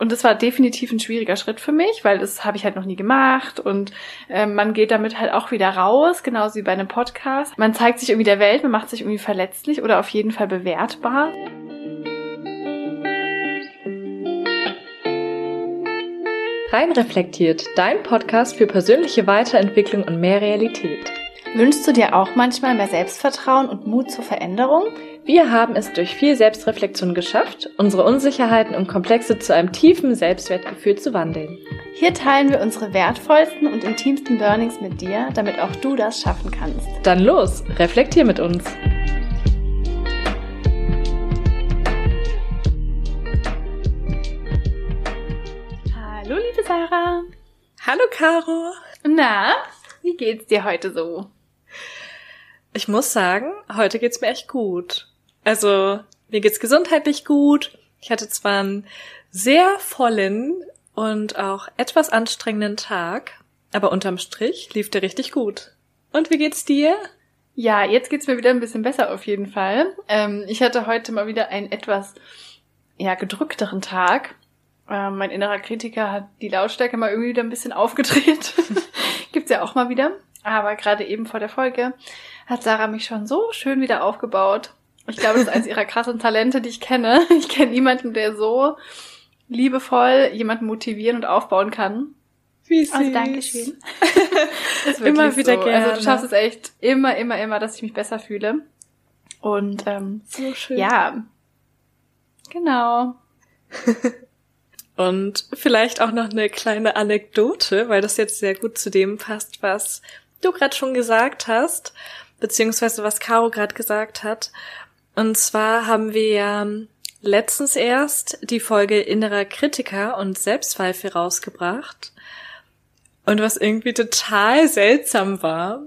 und das war definitiv ein schwieriger Schritt für mich, weil das habe ich halt noch nie gemacht und äh, man geht damit halt auch wieder raus, genauso wie bei einem Podcast. Man zeigt sich irgendwie der Welt, man macht sich irgendwie verletzlich oder auf jeden Fall bewertbar. Rein reflektiert, dein Podcast für persönliche Weiterentwicklung und mehr Realität. Wünschst du dir auch manchmal mehr Selbstvertrauen und Mut zur Veränderung? Wir haben es durch viel Selbstreflexion geschafft, unsere Unsicherheiten und Komplexe zu einem tiefen Selbstwertgefühl zu wandeln. Hier teilen wir unsere wertvollsten und intimsten Learnings mit dir, damit auch du das schaffen kannst. Dann los, reflektier mit uns. Hallo, liebe Sarah. Hallo, Caro. Na, wie geht's dir heute so? Ich muss sagen, heute geht's mir echt gut. Also, mir geht's gesundheitlich gut. Ich hatte zwar einen sehr vollen und auch etwas anstrengenden Tag, aber unterm Strich lief der richtig gut. Und wie geht's dir? Ja, jetzt geht's mir wieder ein bisschen besser auf jeden Fall. Ähm, ich hatte heute mal wieder einen etwas ja, gedrückteren Tag. Ähm, mein innerer Kritiker hat die Lautstärke mal irgendwie wieder ein bisschen aufgedreht. Gibt's ja auch mal wieder. Aber gerade eben vor der Folge hat Sarah mich schon so schön wieder aufgebaut. Ich glaube, das ist eines ihrer krassen Talente, die ich kenne. Ich kenne niemanden, der so liebevoll jemanden motivieren und aufbauen kann. Wie süß. Also Dankeschön. immer wieder so. gerne. Also du schaffst es echt immer, immer, immer, dass ich mich besser fühle. Und ähm, so schön. ja, genau. Und vielleicht auch noch eine kleine Anekdote, weil das jetzt sehr gut zu dem passt, was du gerade schon gesagt hast, beziehungsweise was Caro gerade gesagt hat. Und zwar haben wir ja letztens erst die Folge innerer Kritiker und Selbstzweifel rausgebracht. Und was irgendwie total seltsam war,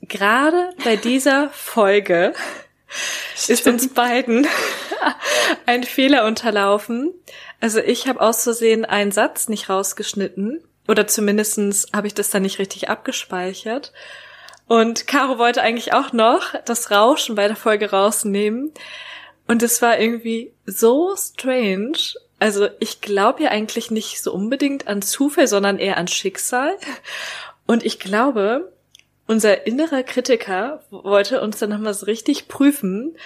gerade bei dieser Folge ist uns beiden ein Fehler unterlaufen. Also ich habe aus Versehen einen Satz nicht rausgeschnitten oder zumindestens habe ich das dann nicht richtig abgespeichert. Und Caro wollte eigentlich auch noch das Rauschen bei der Folge rausnehmen. Und es war irgendwie so strange. Also ich glaube ja eigentlich nicht so unbedingt an Zufall, sondern eher an Schicksal. Und ich glaube, unser innerer Kritiker wollte uns dann nochmal so richtig prüfen,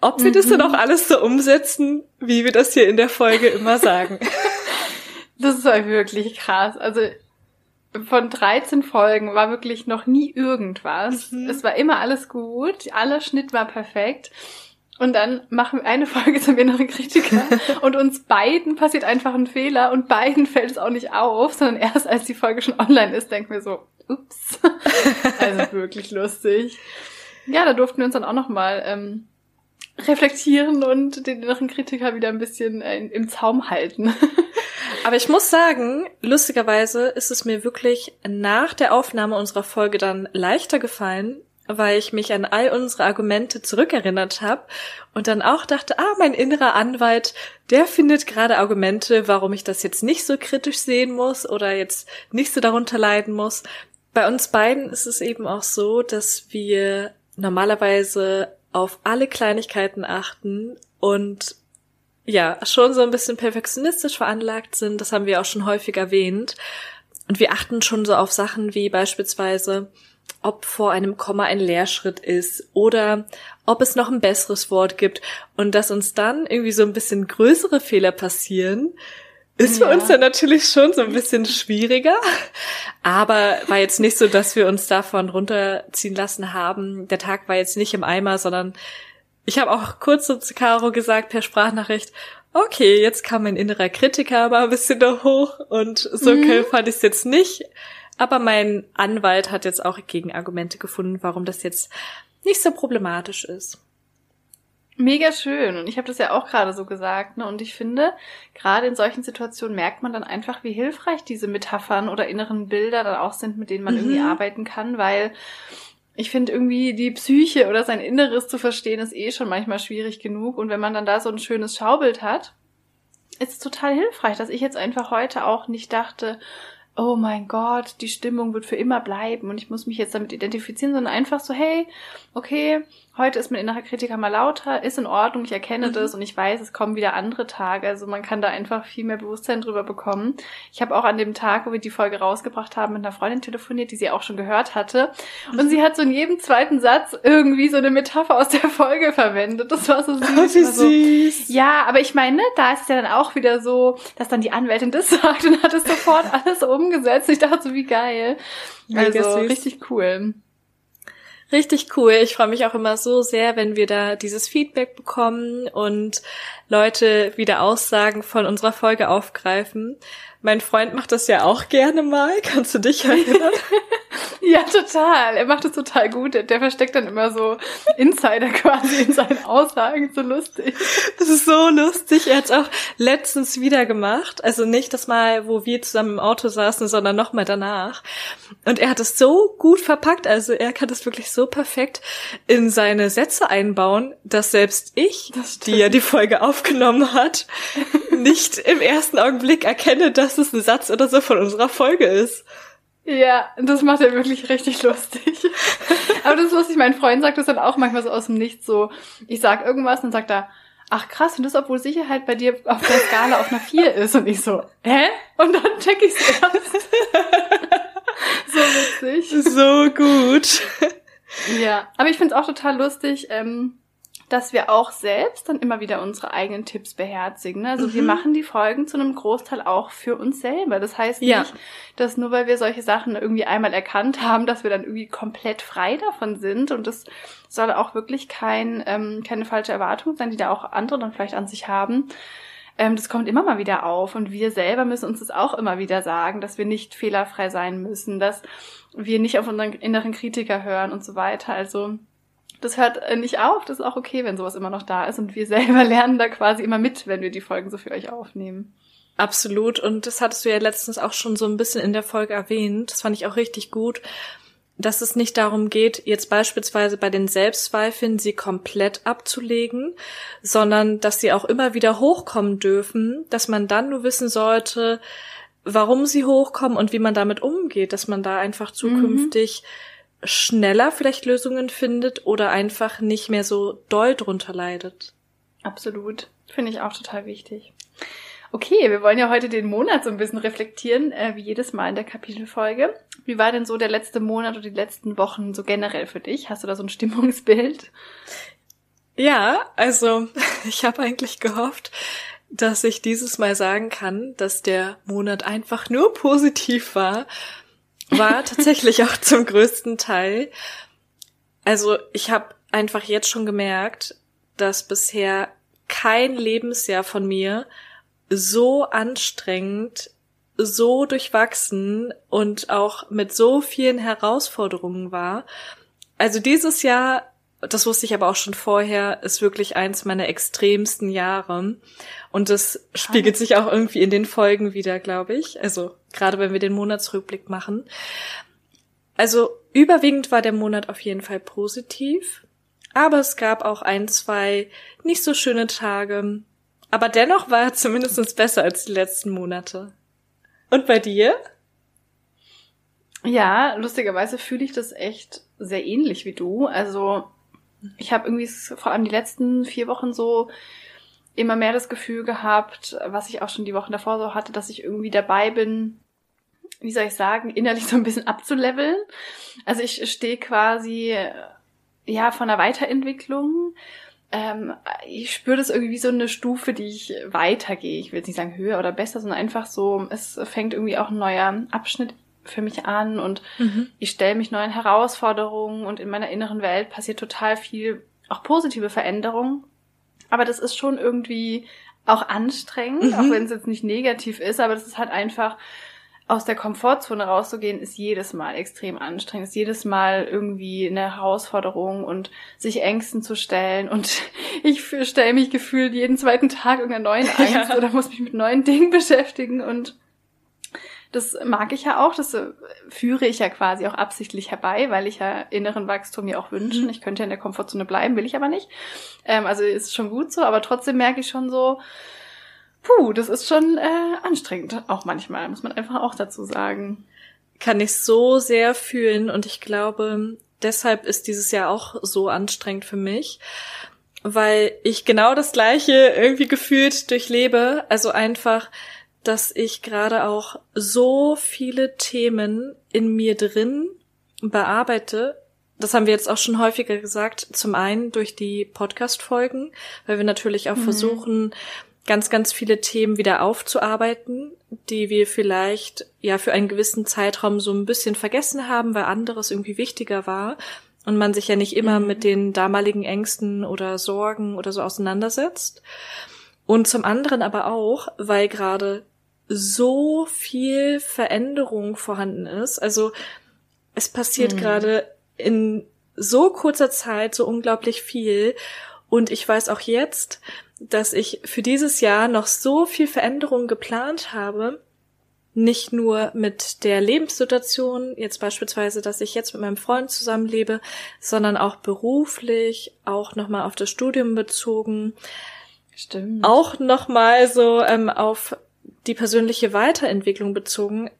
ob wir mhm. das dann auch alles so umsetzen, wie wir das hier in der Folge immer sagen. Das war wirklich krass. Also von 13 Folgen war wirklich noch nie irgendwas. Mhm. Es war immer alles gut, aller Schnitt war perfekt. Und dann machen wir eine Folge zum inneren Kritiker und uns beiden passiert einfach ein Fehler und beiden fällt es auch nicht auf, sondern erst als die Folge schon online ist, denken wir so, ups. also wirklich lustig. Ja, da durften wir uns dann auch nochmal ähm, reflektieren und den inneren Kritiker wieder ein bisschen äh, im Zaum halten. Aber ich muss sagen, lustigerweise ist es mir wirklich nach der Aufnahme unserer Folge dann leichter gefallen, weil ich mich an all unsere Argumente zurückerinnert habe und dann auch dachte, ah, mein innerer Anwalt, der findet gerade Argumente, warum ich das jetzt nicht so kritisch sehen muss oder jetzt nicht so darunter leiden muss. Bei uns beiden ist es eben auch so, dass wir normalerweise auf alle Kleinigkeiten achten und ja, schon so ein bisschen perfektionistisch veranlagt sind. Das haben wir auch schon häufig erwähnt. Und wir achten schon so auf Sachen wie beispielsweise, ob vor einem Komma ein Leerschritt ist oder ob es noch ein besseres Wort gibt und dass uns dann irgendwie so ein bisschen größere Fehler passieren, ist für uns dann natürlich schon so ein bisschen schwieriger. Aber war jetzt nicht so, dass wir uns davon runterziehen lassen haben. Der Tag war jetzt nicht im Eimer, sondern ich habe auch kurz so zu Caro gesagt per Sprachnachricht, okay, jetzt kam mein innerer Kritiker mal ein bisschen da hoch und so mhm. fand ich es jetzt nicht. Aber mein Anwalt hat jetzt auch Gegenargumente gefunden, warum das jetzt nicht so problematisch ist. Mega schön. Und ich habe das ja auch gerade so gesagt. Ne? Und ich finde, gerade in solchen Situationen merkt man dann einfach, wie hilfreich diese Metaphern oder inneren Bilder dann auch sind, mit denen man mhm. irgendwie arbeiten kann, weil ich finde irgendwie die Psyche oder sein Inneres zu verstehen ist eh schon manchmal schwierig genug. Und wenn man dann da so ein schönes Schaubild hat, ist es total hilfreich, dass ich jetzt einfach heute auch nicht dachte, oh mein Gott, die Stimmung wird für immer bleiben und ich muss mich jetzt damit identifizieren, sondern einfach so, hey, okay, heute ist mein innerer Kritiker mal lauter, ist in Ordnung, ich erkenne mhm. das und ich weiß, es kommen wieder andere Tage. Also man kann da einfach viel mehr Bewusstsein drüber bekommen. Ich habe auch an dem Tag, wo wir die Folge rausgebracht haben, mit einer Freundin telefoniert, die sie auch schon gehört hatte. Und mhm. sie hat so in jedem zweiten Satz irgendwie so eine Metapher aus der Folge verwendet. Das war so süß. Wie süß. So, ja, aber ich meine, da ist es ja dann auch wieder so, dass dann die Anwältin das sagt und hat es sofort alles umgesetzt. Ich dachte so, wie geil. Mega also süß. richtig cool. Richtig cool. Ich freue mich auch immer so sehr, wenn wir da dieses Feedback bekommen und Leute wieder Aussagen von unserer Folge aufgreifen. Mein Freund macht das ja auch gerne mal. Kannst du dich erinnern? ja, total. Er macht es total gut. Der versteckt dann immer so Insider quasi in seinen Aussagen. So lustig. Das ist so lustig. Er hat es auch letztens wieder gemacht. Also nicht das Mal, wo wir zusammen im Auto saßen, sondern nochmal danach. Und er hat es so gut verpackt. Also er kann das wirklich so perfekt in seine Sätze einbauen, dass selbst ich, die ja die Folge aufgenommen hat, nicht im ersten Augenblick erkenne, dass es ein Satz oder so von unserer Folge ist. Ja, das macht er wirklich richtig lustig. Aber das ist lustig, mein Freund sagt das dann auch manchmal so aus dem Nichts so. Ich sag irgendwas und dann sagt er, ach krass, und das, obwohl Sicherheit bei dir auf der Skala auf einer 4 ist. Und ich so, hä? Und dann check ich's erst. so witzig. So gut. Ja, aber ich find's auch total lustig, ähm, dass wir auch selbst dann immer wieder unsere eigenen Tipps beherzigen. Ne? Also mhm. wir machen die Folgen zu einem Großteil auch für uns selber. Das heißt nicht, ja. dass nur weil wir solche Sachen irgendwie einmal erkannt haben, dass wir dann irgendwie komplett frei davon sind. Und das soll auch wirklich kein, ähm, keine falsche Erwartung sein, die da auch andere dann vielleicht an sich haben. Ähm, das kommt immer mal wieder auf. Und wir selber müssen uns das auch immer wieder sagen, dass wir nicht fehlerfrei sein müssen, dass wir nicht auf unseren inneren Kritiker hören und so weiter. Also das hört äh, nicht auf. Das ist auch okay, wenn sowas immer noch da ist. Und wir selber lernen da quasi immer mit, wenn wir die Folgen so für euch aufnehmen. Absolut. Und das hattest du ja letztens auch schon so ein bisschen in der Folge erwähnt. Das fand ich auch richtig gut, dass es nicht darum geht, jetzt beispielsweise bei den Selbstzweifeln sie komplett abzulegen, sondern dass sie auch immer wieder hochkommen dürfen, dass man dann nur wissen sollte, warum sie hochkommen und wie man damit umgeht, dass man da einfach mhm. zukünftig mhm schneller vielleicht Lösungen findet oder einfach nicht mehr so doll drunter leidet. Absolut. Finde ich auch total wichtig. Okay, wir wollen ja heute den Monat so ein bisschen reflektieren, äh, wie jedes Mal in der Kapitelfolge. Wie war denn so der letzte Monat oder die letzten Wochen so generell für dich? Hast du da so ein Stimmungsbild? Ja, also ich habe eigentlich gehofft, dass ich dieses Mal sagen kann, dass der Monat einfach nur positiv war war tatsächlich auch zum größten Teil. Also ich habe einfach jetzt schon gemerkt, dass bisher kein Lebensjahr von mir so anstrengend, so durchwachsen und auch mit so vielen Herausforderungen war. Also dieses Jahr das wusste ich aber auch schon vorher, ist wirklich eins meiner extremsten Jahre. Und das spiegelt sich auch irgendwie in den Folgen wieder, glaube ich. Also gerade wenn wir den Monatsrückblick machen. Also überwiegend war der Monat auf jeden Fall positiv. Aber es gab auch ein, zwei nicht so schöne Tage. Aber dennoch war er zumindest besser als die letzten Monate. Und bei dir? Ja, lustigerweise fühle ich das echt sehr ähnlich wie du. Also ich habe irgendwie vor allem die letzten vier Wochen so immer mehr das Gefühl gehabt, was ich auch schon die Wochen davor so hatte, dass ich irgendwie dabei bin, wie soll ich sagen, innerlich so ein bisschen abzuleveln. Also ich stehe quasi ja von der Weiterentwicklung. Ähm, ich spüre das irgendwie wie so eine Stufe, die ich weitergehe. Ich will jetzt nicht sagen höher oder besser, sondern einfach so, es fängt irgendwie auch ein neuer Abschnitt für mich an und mhm. ich stelle mich neuen Herausforderungen und in meiner inneren Welt passiert total viel, auch positive Veränderungen. Aber das ist schon irgendwie auch anstrengend, mhm. auch wenn es jetzt nicht negativ ist, aber das ist halt einfach aus der Komfortzone rauszugehen, ist jedes Mal extrem anstrengend, ist jedes Mal irgendwie eine Herausforderung und sich Ängsten zu stellen und ich stelle mich gefühlt jeden zweiten Tag irgendeiner neuen Angst ja. oder muss mich mit neuen Dingen beschäftigen und das mag ich ja auch, das äh, führe ich ja quasi auch absichtlich herbei, weil ich ja inneren Wachstum mir auch wünsche. Mhm. Ich könnte ja in der Komfortzone bleiben, will ich aber nicht. Ähm, also ist schon gut so, aber trotzdem merke ich schon so, puh, das ist schon äh, anstrengend, auch manchmal, muss man einfach auch dazu sagen. Kann ich so sehr fühlen und ich glaube, deshalb ist dieses Jahr auch so anstrengend für mich, weil ich genau das gleiche irgendwie gefühlt durchlebe. Also einfach, dass ich gerade auch so viele Themen in mir drin bearbeite. Das haben wir jetzt auch schon häufiger gesagt. Zum einen durch die Podcast-Folgen, weil wir natürlich auch mhm. versuchen, ganz, ganz viele Themen wieder aufzuarbeiten, die wir vielleicht ja für einen gewissen Zeitraum so ein bisschen vergessen haben, weil anderes irgendwie wichtiger war und man sich ja nicht immer mhm. mit den damaligen Ängsten oder Sorgen oder so auseinandersetzt. Und zum anderen aber auch, weil gerade so viel Veränderung vorhanden ist. Also es passiert mhm. gerade in so kurzer Zeit so unglaublich viel. Und ich weiß auch jetzt, dass ich für dieses Jahr noch so viel Veränderung geplant habe, nicht nur mit der Lebenssituation, jetzt beispielsweise, dass ich jetzt mit meinem Freund zusammenlebe, sondern auch beruflich, auch nochmal auf das Studium bezogen. Stimmt. Auch nochmal so ähm, auf die persönliche Weiterentwicklung bezogen.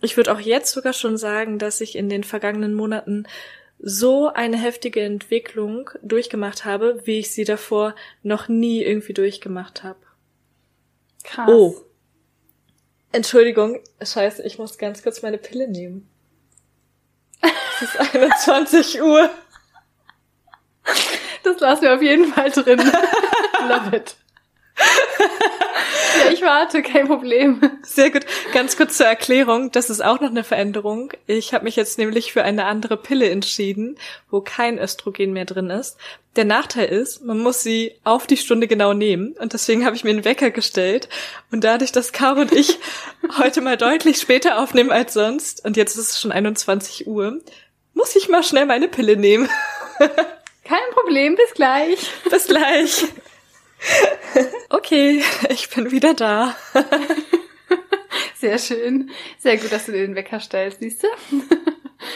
Ich würde auch jetzt sogar schon sagen, dass ich in den vergangenen Monaten so eine heftige Entwicklung durchgemacht habe, wie ich sie davor noch nie irgendwie durchgemacht habe. Krass. Oh, Entschuldigung, scheiße, ich muss ganz kurz meine Pille nehmen. Es ist 21 Uhr. Das lassen wir auf jeden Fall drin. Love it. Ja, ich warte, kein Problem. Sehr gut. Ganz kurz zur Erklärung, das ist auch noch eine Veränderung. Ich habe mich jetzt nämlich für eine andere Pille entschieden, wo kein Östrogen mehr drin ist. Der Nachteil ist, man muss sie auf die Stunde genau nehmen und deswegen habe ich mir einen Wecker gestellt und dadurch, dass Caro und ich heute mal deutlich später aufnehmen als sonst und jetzt ist es schon 21 Uhr, muss ich mal schnell meine Pille nehmen. Kein Problem, bis gleich. Bis gleich. Okay, ich bin wieder da. Sehr schön. Sehr gut, dass du dir den Wecker stellst, siehst du?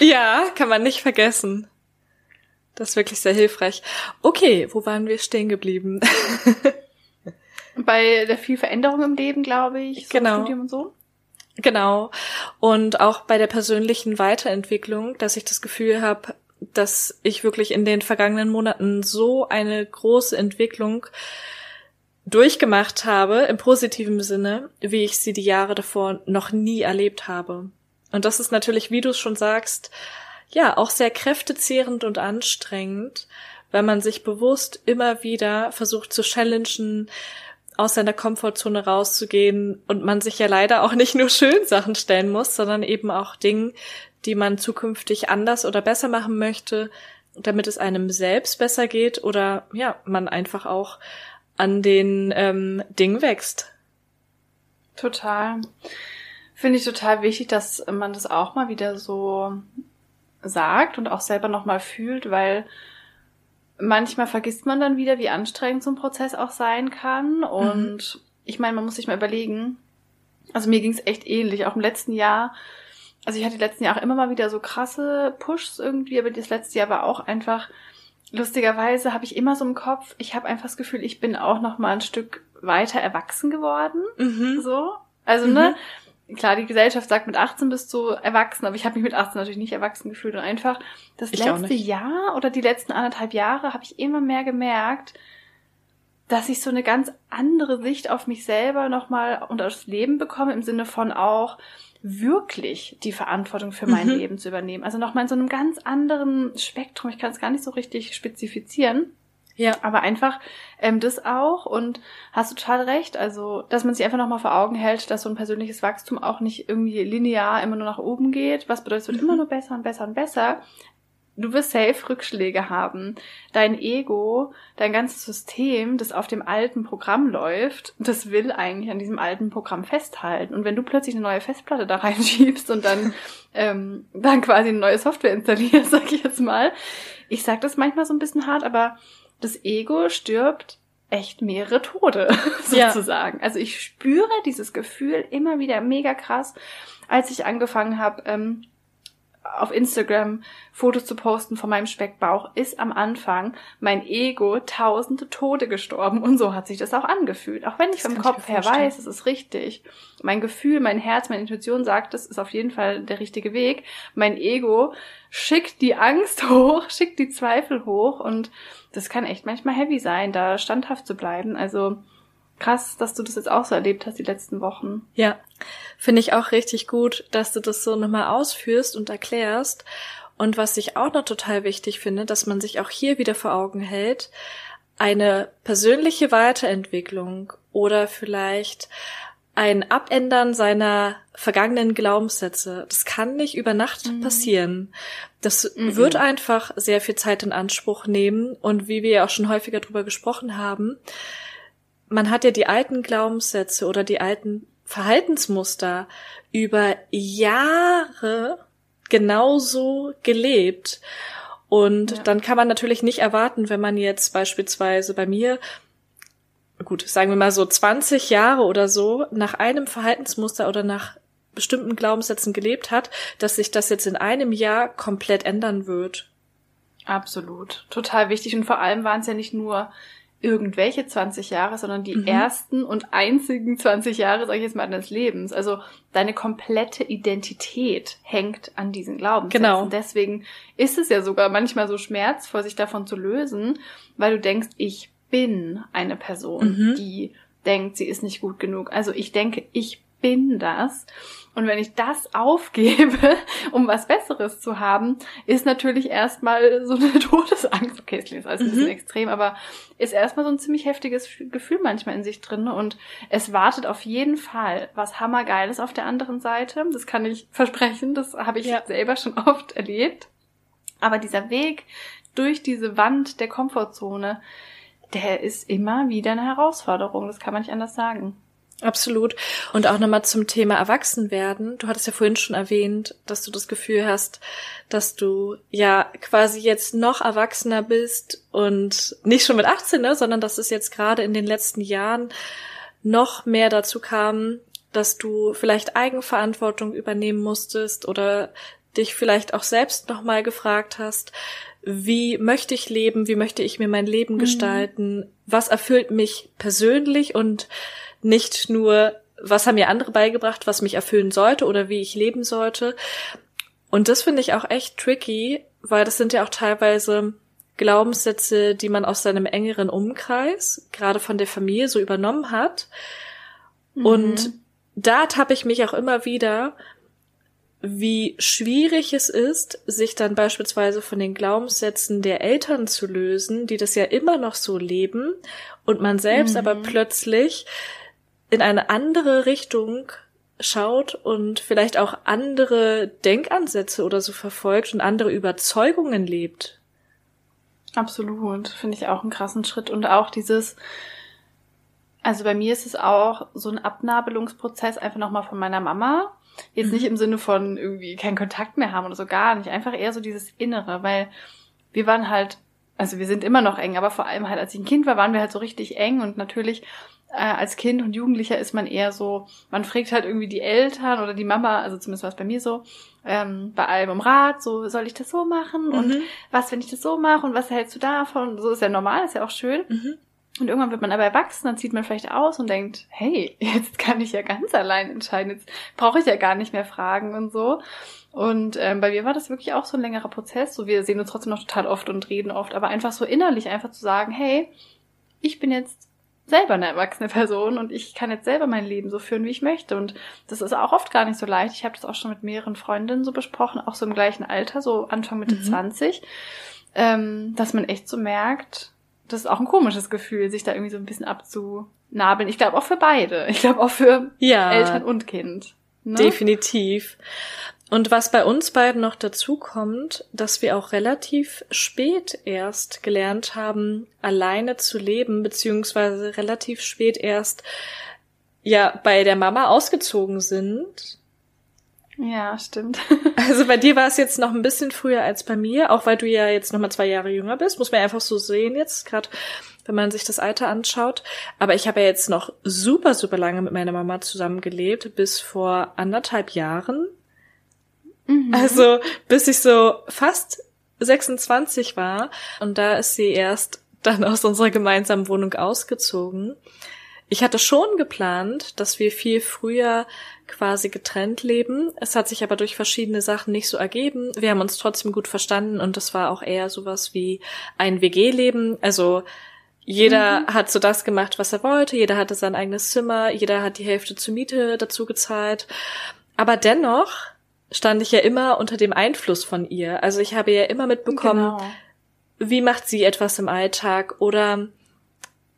Ja, kann man nicht vergessen. Das ist wirklich sehr hilfreich. Okay, wo waren wir stehen geblieben? Bei der viel Veränderung im Leben, glaube ich. So genau. Studium und so. Genau. Und auch bei der persönlichen Weiterentwicklung, dass ich das Gefühl habe, dass ich wirklich in den vergangenen Monaten so eine große Entwicklung durchgemacht habe, im positiven Sinne, wie ich sie die Jahre davor noch nie erlebt habe. Und das ist natürlich, wie du es schon sagst, ja, auch sehr kräftezehrend und anstrengend, weil man sich bewusst immer wieder versucht zu challengen, aus seiner Komfortzone rauszugehen und man sich ja leider auch nicht nur schön Sachen stellen muss, sondern eben auch Dinge, die man zukünftig anders oder besser machen möchte, damit es einem selbst besser geht oder ja, man einfach auch an den ähm, Dingen wächst. Total. Finde ich total wichtig, dass man das auch mal wieder so sagt und auch selber nochmal fühlt, weil manchmal vergisst man dann wieder, wie anstrengend so ein Prozess auch sein kann. Und mhm. ich meine, man muss sich mal überlegen, also mir ging es echt ähnlich, auch im letzten Jahr. Also ich hatte die letzten Jahre immer mal wieder so krasse Pushs irgendwie, aber das letzte Jahr war auch einfach lustigerweise habe ich immer so im Kopf, ich habe einfach das Gefühl, ich bin auch noch mal ein Stück weiter erwachsen geworden. Mhm. So. Also, ne, mhm. ne? Klar, die Gesellschaft sagt, mit 18 bist du erwachsen, aber ich habe mich mit 18 natürlich nicht erwachsen gefühlt und einfach das ich letzte Jahr oder die letzten anderthalb Jahre habe ich immer mehr gemerkt, dass ich so eine ganz andere Sicht auf mich selber nochmal und aufs Leben bekomme, im Sinne von auch, wirklich die Verantwortung für mein mhm. Leben zu übernehmen. Also nochmal in so einem ganz anderen Spektrum. Ich kann es gar nicht so richtig spezifizieren. Ja. Aber einfach ähm, das auch und hast du total recht. Also, dass man sich einfach nochmal vor Augen hält, dass so ein persönliches Wachstum auch nicht irgendwie linear immer nur nach oben geht. Was bedeutet, es wird mhm. immer nur besser und besser und besser du wirst safe Rückschläge haben. Dein Ego, dein ganzes System, das auf dem alten Programm läuft, das will eigentlich an diesem alten Programm festhalten. Und wenn du plötzlich eine neue Festplatte da reinschiebst und dann, ähm, dann quasi eine neue Software installierst, sag ich jetzt mal. Ich sag das manchmal so ein bisschen hart, aber das Ego stirbt echt mehrere Tode, sozusagen. Ja. Also ich spüre dieses Gefühl immer wieder mega krass, als ich angefangen habe, ähm, auf Instagram Fotos zu posten von meinem Speckbauch, ist am Anfang mein Ego tausende Tode gestorben. Und so hat sich das auch angefühlt. Auch wenn ich das vom Kopf ich her weiß, es ist richtig. Mein Gefühl, mein Herz, meine Intuition sagt, es ist auf jeden Fall der richtige Weg. Mein Ego schickt die Angst hoch, schickt die Zweifel hoch und das kann echt manchmal heavy sein, da standhaft zu bleiben. Also krass, dass du das jetzt auch so erlebt hast die letzten Wochen. Ja, finde ich auch richtig gut, dass du das so nochmal ausführst und erklärst. Und was ich auch noch total wichtig finde, dass man sich auch hier wieder vor Augen hält, eine persönliche Weiterentwicklung oder vielleicht ein Abändern seiner vergangenen Glaubenssätze. Das kann nicht über Nacht mhm. passieren. Das mhm. wird einfach sehr viel Zeit in Anspruch nehmen. Und wie wir ja auch schon häufiger drüber gesprochen haben, man hat ja die alten Glaubenssätze oder die alten Verhaltensmuster über Jahre genauso gelebt. Und ja. dann kann man natürlich nicht erwarten, wenn man jetzt beispielsweise bei mir, gut, sagen wir mal so 20 Jahre oder so, nach einem Verhaltensmuster oder nach bestimmten Glaubenssätzen gelebt hat, dass sich das jetzt in einem Jahr komplett ändern wird. Absolut. Total wichtig. Und vor allem waren es ja nicht nur irgendwelche 20 Jahre, sondern die mhm. ersten und einzigen 20 Jahre, sag ich jetzt mal, deines Lebens. Also deine komplette Identität hängt an diesen Glaubenssätzen. Genau. Und deswegen ist es ja sogar manchmal so schmerzvoll, sich davon zu lösen, weil du denkst, ich bin eine Person, mhm. die denkt, sie ist nicht gut genug. Also ich denke, ich bin das. Und wenn ich das aufgebe, um was Besseres zu haben, ist natürlich erstmal so eine Todesangst. Okay, es ist alles ein bisschen mhm. extrem, aber ist erstmal so ein ziemlich heftiges Gefühl manchmal in sich drin. Und es wartet auf jeden Fall was Hammergeiles auf der anderen Seite. Das kann ich versprechen. Das habe ich ja. selber schon oft erlebt. Aber dieser Weg durch diese Wand der Komfortzone, der ist immer wieder eine Herausforderung. Das kann man nicht anders sagen. Absolut. Und auch nochmal zum Thema Erwachsenwerden. Du hattest ja vorhin schon erwähnt, dass du das Gefühl hast, dass du ja quasi jetzt noch erwachsener bist und nicht schon mit 18, ne, sondern dass es jetzt gerade in den letzten Jahren noch mehr dazu kam, dass du vielleicht Eigenverantwortung übernehmen musstest oder dich vielleicht auch selbst nochmal gefragt hast, wie möchte ich leben, wie möchte ich mir mein Leben mhm. gestalten, was erfüllt mich persönlich und nicht nur, was haben mir andere beigebracht, was mich erfüllen sollte oder wie ich leben sollte. Und das finde ich auch echt tricky, weil das sind ja auch teilweise Glaubenssätze, die man aus seinem engeren Umkreis, gerade von der Familie, so übernommen hat. Mhm. Und da tappe ich mich auch immer wieder, wie schwierig es ist, sich dann beispielsweise von den Glaubenssätzen der Eltern zu lösen, die das ja immer noch so leben, und man selbst mhm. aber plötzlich in eine andere Richtung schaut und vielleicht auch andere Denkansätze oder so verfolgt und andere Überzeugungen lebt. Absolut, finde ich auch einen krassen Schritt und auch dieses, also bei mir ist es auch so ein Abnabelungsprozess einfach nochmal von meiner Mama. Jetzt mhm. nicht im Sinne von irgendwie keinen Kontakt mehr haben oder so gar nicht, einfach eher so dieses Innere, weil wir waren halt, also wir sind immer noch eng, aber vor allem halt als ich ein Kind war, waren wir halt so richtig eng und natürlich äh, als Kind und Jugendlicher ist man eher so, man fragt halt irgendwie die Eltern oder die Mama, also zumindest war es bei mir so, ähm, bei allem um Rat, so soll ich das so machen mhm. und was, wenn ich das so mache und was hältst du davon? So ist ja normal, ist ja auch schön. Mhm. Und irgendwann wird man aber erwachsen, dann zieht man vielleicht aus und denkt, hey, jetzt kann ich ja ganz allein entscheiden, jetzt brauche ich ja gar nicht mehr fragen und so. Und ähm, bei mir war das wirklich auch so ein längerer Prozess. So, wir sehen uns trotzdem noch total oft und reden oft, aber einfach so innerlich einfach zu sagen, hey, ich bin jetzt selber eine erwachsene Person und ich kann jetzt selber mein Leben so führen, wie ich möchte. Und das ist auch oft gar nicht so leicht. Ich habe das auch schon mit mehreren Freundinnen so besprochen, auch so im gleichen Alter, so Anfang Mitte mhm. 20, ähm, dass man echt so merkt, das ist auch ein komisches Gefühl, sich da irgendwie so ein bisschen abzunabeln. Ich glaube auch für beide. Ich glaube auch für ja, Eltern und Kind. Ne? Definitiv. Und was bei uns beiden noch dazu kommt, dass wir auch relativ spät erst gelernt haben, alleine zu leben, beziehungsweise relativ spät erst ja bei der Mama ausgezogen sind. Ja, stimmt. Also bei dir war es jetzt noch ein bisschen früher als bei mir, auch weil du ja jetzt noch mal zwei Jahre jünger bist, muss man einfach so sehen jetzt, gerade wenn man sich das Alter anschaut. Aber ich habe ja jetzt noch super, super lange mit meiner Mama zusammengelebt, bis vor anderthalb Jahren Mhm. Also bis ich so fast 26 war und da ist sie erst dann aus unserer gemeinsamen Wohnung ausgezogen. Ich hatte schon geplant, dass wir viel früher quasi getrennt leben. Es hat sich aber durch verschiedene Sachen nicht so ergeben. Wir haben uns trotzdem gut verstanden und das war auch eher sowas wie ein WG-Leben. Also jeder mhm. hat so das gemacht, was er wollte. Jeder hatte sein eigenes Zimmer. Jeder hat die Hälfte zur Miete dazu gezahlt. Aber dennoch stand ich ja immer unter dem Einfluss von ihr. Also ich habe ja immer mitbekommen, genau. wie macht sie etwas im Alltag oder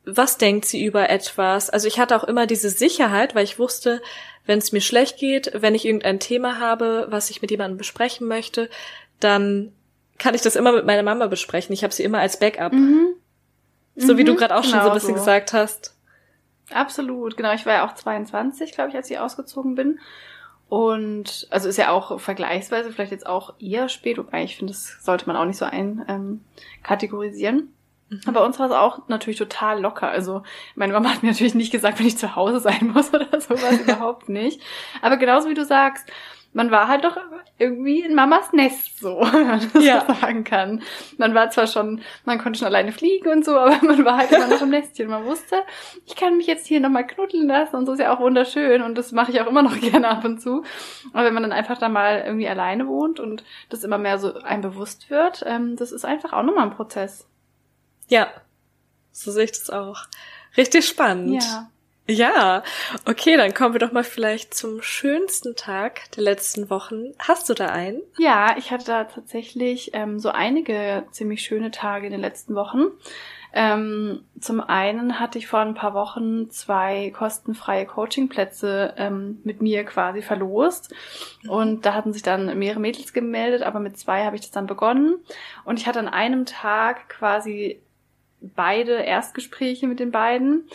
was denkt sie über etwas. Also ich hatte auch immer diese Sicherheit, weil ich wusste, wenn es mir schlecht geht, wenn ich irgendein Thema habe, was ich mit jemandem besprechen möchte, dann kann ich das immer mit meiner Mama besprechen. Ich habe sie immer als Backup. Mhm. So wie du mhm. gerade auch genau schon so ein bisschen so. gesagt hast. Absolut, genau. Ich war ja auch 22, glaube ich, als ich ausgezogen bin. Und also ist ja auch vergleichsweise vielleicht jetzt auch eher spät, wobei ich finde, das sollte man auch nicht so einkategorisieren. Ähm, mhm. bei uns war es auch natürlich total locker. Also meine Mama hat mir natürlich nicht gesagt, wenn ich zu Hause sein muss oder sowas, überhaupt nicht. Aber genauso wie du sagst, man war halt doch irgendwie in Mamas Nest, so, wenn man das ja. so sagen kann. Man war zwar schon, man konnte schon alleine fliegen und so, aber man war halt immer noch im Nestchen. Man wusste, ich kann mich jetzt hier nochmal knuddeln lassen und so ist ja auch wunderschön und das mache ich auch immer noch gerne ab und zu. Aber wenn man dann einfach da mal irgendwie alleine wohnt und das immer mehr so einem bewusst wird, ähm, das ist einfach auch nochmal ein Prozess. Ja, so sehe ich das auch. Richtig spannend. Ja. Ja, okay, dann kommen wir doch mal vielleicht zum schönsten Tag der letzten Wochen. Hast du da einen? Ja, ich hatte da tatsächlich ähm, so einige ziemlich schöne Tage in den letzten Wochen. Ähm, zum einen hatte ich vor ein paar Wochen zwei kostenfreie Coachingplätze ähm, mit mir quasi verlost. Mhm. Und da hatten sich dann mehrere Mädels gemeldet, aber mit zwei habe ich das dann begonnen. Und ich hatte an einem Tag quasi beide Erstgespräche mit den beiden.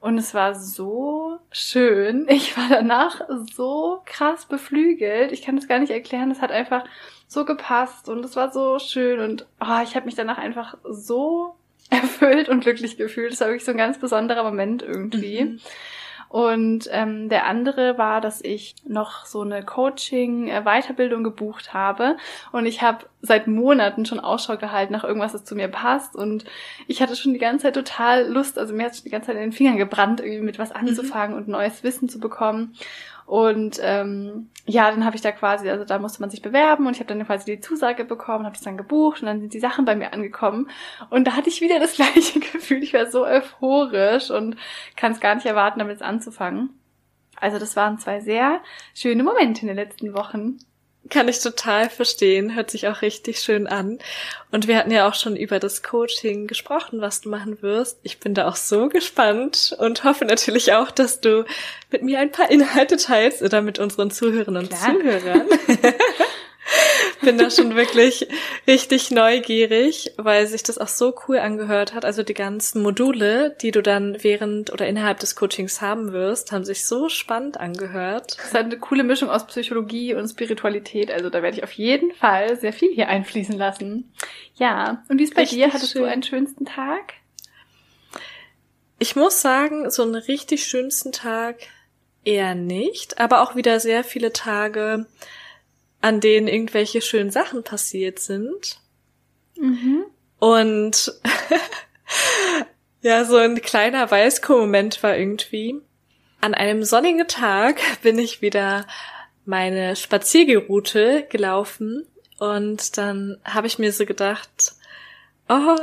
Und es war so schön. Ich war danach so krass beflügelt. Ich kann das gar nicht erklären. Es hat einfach so gepasst und es war so schön und oh, ich habe mich danach einfach so erfüllt und glücklich gefühlt. Es war wirklich so ein ganz besonderer Moment irgendwie. Mhm. Und ähm, der andere war, dass ich noch so eine Coaching-Weiterbildung gebucht habe. Und ich habe seit Monaten schon Ausschau gehalten nach irgendwas, das zu mir passt. Und ich hatte schon die ganze Zeit total Lust, also mir hat schon die ganze Zeit in den Fingern gebrannt, irgendwie mit was mhm. anzufangen mhm. und neues Wissen zu bekommen. Und ähm, ja, dann habe ich da quasi, also da musste man sich bewerben und ich habe dann quasi die Zusage bekommen, habe das dann gebucht und dann sind die Sachen bei mir angekommen. Und da hatte ich wieder das gleiche Gefühl. Ich war so euphorisch und kann es gar nicht erwarten, damit anzufangen. Also das waren zwei sehr schöne Momente in den letzten Wochen. Kann ich total verstehen, hört sich auch richtig schön an. Und wir hatten ja auch schon über das Coaching gesprochen, was du machen wirst. Ich bin da auch so gespannt und hoffe natürlich auch, dass du mit mir ein paar Inhalte teilst oder mit unseren Zuhörern und Klar. Zuhörern. bin da schon wirklich richtig neugierig, weil sich das auch so cool angehört hat. Also die ganzen Module, die du dann während oder innerhalb des Coachings haben wirst, haben sich so spannend angehört. Das ist eine coole Mischung aus Psychologie und Spiritualität. Also da werde ich auf jeden Fall sehr viel hier einfließen lassen. Ja, und wie ist bei richtig dir? Hattest schön. du einen schönsten Tag? Ich muss sagen, so einen richtig schönsten Tag eher nicht, aber auch wieder sehr viele Tage, an denen irgendwelche schönen Sachen passiert sind. Mhm. Und ja, so ein kleiner Weißko-Moment war irgendwie. An einem sonnigen Tag bin ich wieder meine Spaziergeroute gelaufen und dann habe ich mir so gedacht, oh,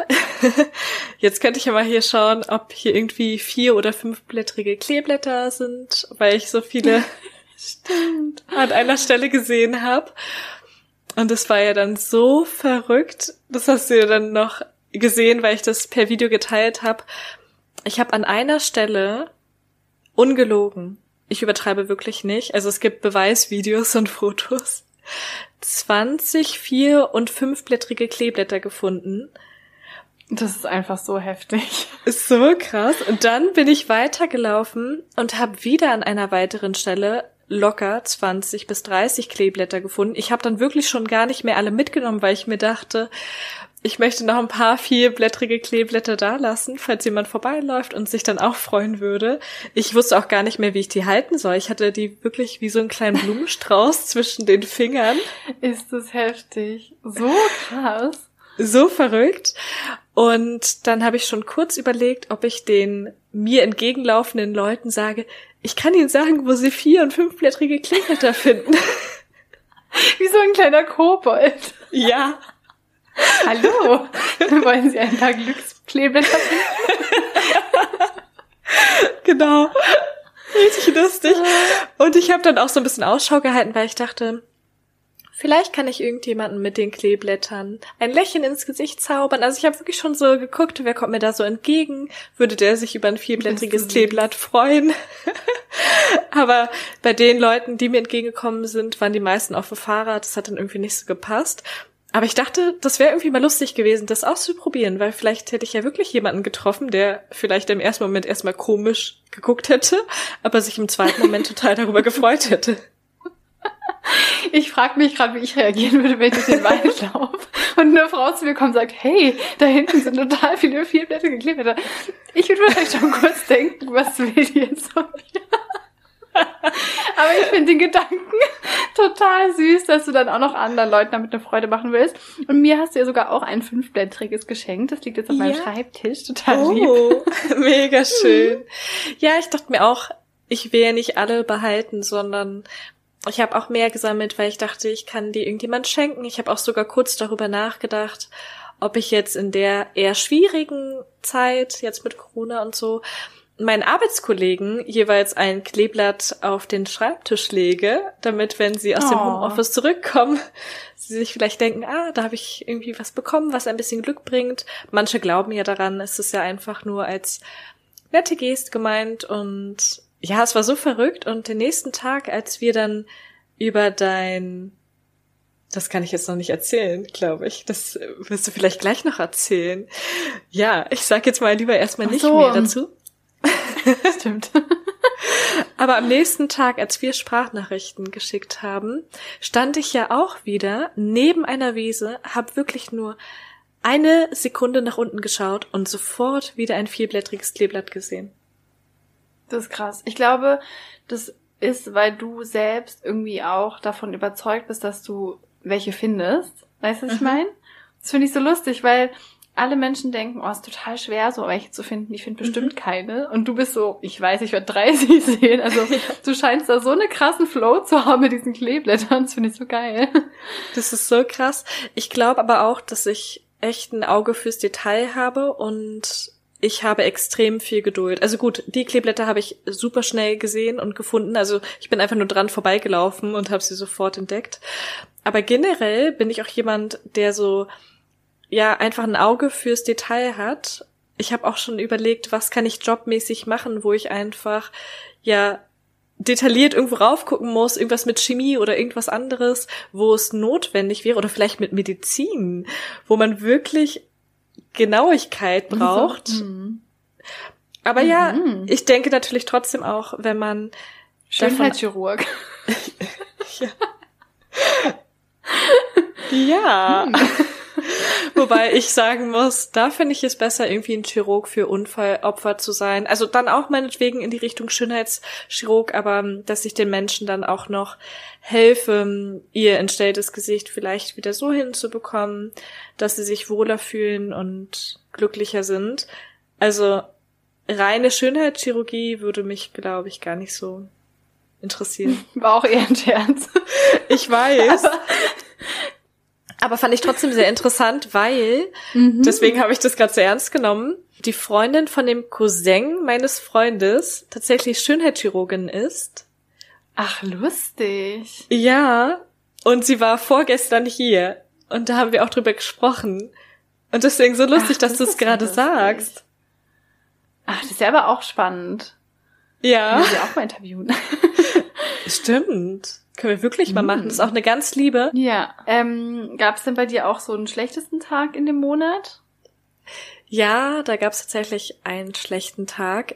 jetzt könnte ich ja mal hier schauen, ob hier irgendwie vier oder fünfblättrige Kleeblätter sind, weil ich so viele Stimmt. an einer Stelle gesehen habe. Und das war ja dann so verrückt. Das hast du ja dann noch gesehen, weil ich das per Video geteilt habe. Ich habe an einer Stelle ungelogen. Ich übertreibe wirklich nicht. Also es gibt Beweisvideos und Fotos. 20 vier- und fünfblättrige Kleeblätter gefunden. Das ist einfach so heftig. Ist so krass. Und dann bin ich weitergelaufen und habe wieder an einer weiteren Stelle locker 20 bis 30 Kleeblätter gefunden. Ich habe dann wirklich schon gar nicht mehr alle mitgenommen, weil ich mir dachte, ich möchte noch ein paar vierblättrige Kleeblätter da lassen, falls jemand vorbeiläuft und sich dann auch freuen würde. Ich wusste auch gar nicht mehr, wie ich die halten soll. Ich hatte die wirklich wie so einen kleinen Blumenstrauß zwischen den Fingern. Ist das heftig. So krass. So verrückt. Und dann habe ich schon kurz überlegt, ob ich den mir entgegenlaufenden Leuten sage, ich kann ihnen sagen, wo sie vier- und fünfblättrige Kleeblätter finden. Wie so ein kleiner Kobold. Ja. Hallo. Wollen Sie ein paar Glückskleeblätter genau. Richtig lustig. Und ich habe dann auch so ein bisschen Ausschau gehalten, weil ich dachte, vielleicht kann ich irgendjemanden mit den Kleeblättern ein Lächeln ins Gesicht zaubern. Also ich habe wirklich schon so geguckt, wer kommt mir da so entgegen? Würde der sich über ein vierblättriges Kleeblatt freuen? Aber bei den Leuten, die mir entgegengekommen sind, waren die meisten auf dem Fahrrad. Das hat dann irgendwie nicht so gepasst. Aber ich dachte, das wäre irgendwie mal lustig gewesen, das auszuprobieren, weil vielleicht hätte ich ja wirklich jemanden getroffen, der vielleicht im ersten Moment erstmal komisch geguckt hätte, aber sich im zweiten Moment total darüber gefreut hätte. Ich frage mich gerade, wie ich reagieren würde, wenn ich durch den Wald laufe und eine Frau zu mir kommt und sagt, hey, da hinten sind total viele vierblättrige Kleeblätter. Ich würde vielleicht schon kurz denken, was will die jetzt von mir? Aber ich finde den Gedanken total süß, dass du dann auch noch anderen Leuten damit eine Freude machen willst. Und mir hast du ja sogar auch ein fünfblättriges geschenkt. Das liegt jetzt auf meinem Schreibtisch. Total oh, lieb. Mega schön. Ja, ich dachte mir auch, ich will ja nicht alle behalten, sondern ich habe auch mehr gesammelt, weil ich dachte, ich kann die irgendjemand schenken. Ich habe auch sogar kurz darüber nachgedacht, ob ich jetzt in der eher schwierigen Zeit, jetzt mit Corona und so, meinen Arbeitskollegen jeweils ein Kleeblatt auf den Schreibtisch lege, damit, wenn sie aus oh. dem Homeoffice zurückkommen, sie sich vielleicht denken, ah, da habe ich irgendwie was bekommen, was ein bisschen Glück bringt. Manche glauben ja daran, es ist ja einfach nur als nette Gest gemeint und ja, es war so verrückt und den nächsten Tag, als wir dann über dein das kann ich jetzt noch nicht erzählen, glaube ich. Das wirst du vielleicht gleich noch erzählen. Ja, ich sag jetzt mal lieber erstmal nicht so. mehr dazu. Stimmt. Aber am nächsten Tag, als wir Sprachnachrichten geschickt haben, stand ich ja auch wieder neben einer Wiese, hab wirklich nur eine Sekunde nach unten geschaut und sofort wieder ein vierblättriges Kleeblatt gesehen. Das ist krass. Ich glaube, das ist, weil du selbst irgendwie auch davon überzeugt bist, dass du welche findest. Weißt du, was mhm. ich meine? Das finde ich so lustig, weil alle Menschen denken, oh, ist total schwer, so welche zu finden. Ich finde bestimmt mhm. keine. Und du bist so, ich weiß, ich werde 30 sehen. Also du scheinst da so eine krassen Flow zu haben mit diesen Kleeblättern. Das finde ich so geil. Das ist so krass. Ich glaube aber auch, dass ich echt ein Auge fürs Detail habe und ich habe extrem viel Geduld. Also gut, die Kleeblätter habe ich super schnell gesehen und gefunden. Also ich bin einfach nur dran vorbeigelaufen und habe sie sofort entdeckt. Aber generell bin ich auch jemand, der so ja einfach ein Auge fürs Detail hat. Ich habe auch schon überlegt, was kann ich jobmäßig machen, wo ich einfach ja detailliert irgendwo raufgucken muss, irgendwas mit Chemie oder irgendwas anderes, wo es notwendig wäre oder vielleicht mit Medizin, wo man wirklich Genauigkeit braucht. Mhm. Aber mhm. ja, ich denke natürlich trotzdem auch, wenn man Schönheitschirurg. ja. ja. Mhm. Wobei ich sagen muss, da finde ich es besser, irgendwie ein Chirurg für Unfallopfer zu sein. Also dann auch meinetwegen in die Richtung Schönheitschirurg, aber ähm, dass ich den Menschen dann auch noch helfe, ihr entstelltes Gesicht vielleicht wieder so hinzubekommen, dass sie sich wohler fühlen und glücklicher sind. Also reine Schönheitschirurgie würde mich, glaube ich, gar nicht so interessieren. War auch eher ein Scherz. Ich weiß. Aber aber fand ich trotzdem sehr interessant, weil, mhm. deswegen habe ich das gerade sehr ernst genommen, die Freundin von dem Cousin meines Freundes tatsächlich Schönheitschirurgin ist. Ach, lustig. Ja, und sie war vorgestern hier. Und da haben wir auch drüber gesprochen. Und deswegen so lustig, Ach, dass das du es gerade sagst. Ach, das ist ja aber auch spannend. Ja. Ich sie auch mal interviewen. Stimmt. Können wir wirklich mal machen. Das ist auch eine ganz liebe. Ja. Ähm, Gab es denn bei dir auch so einen schlechtesten Tag in dem Monat? Ja, da gab es tatsächlich einen schlechten Tag.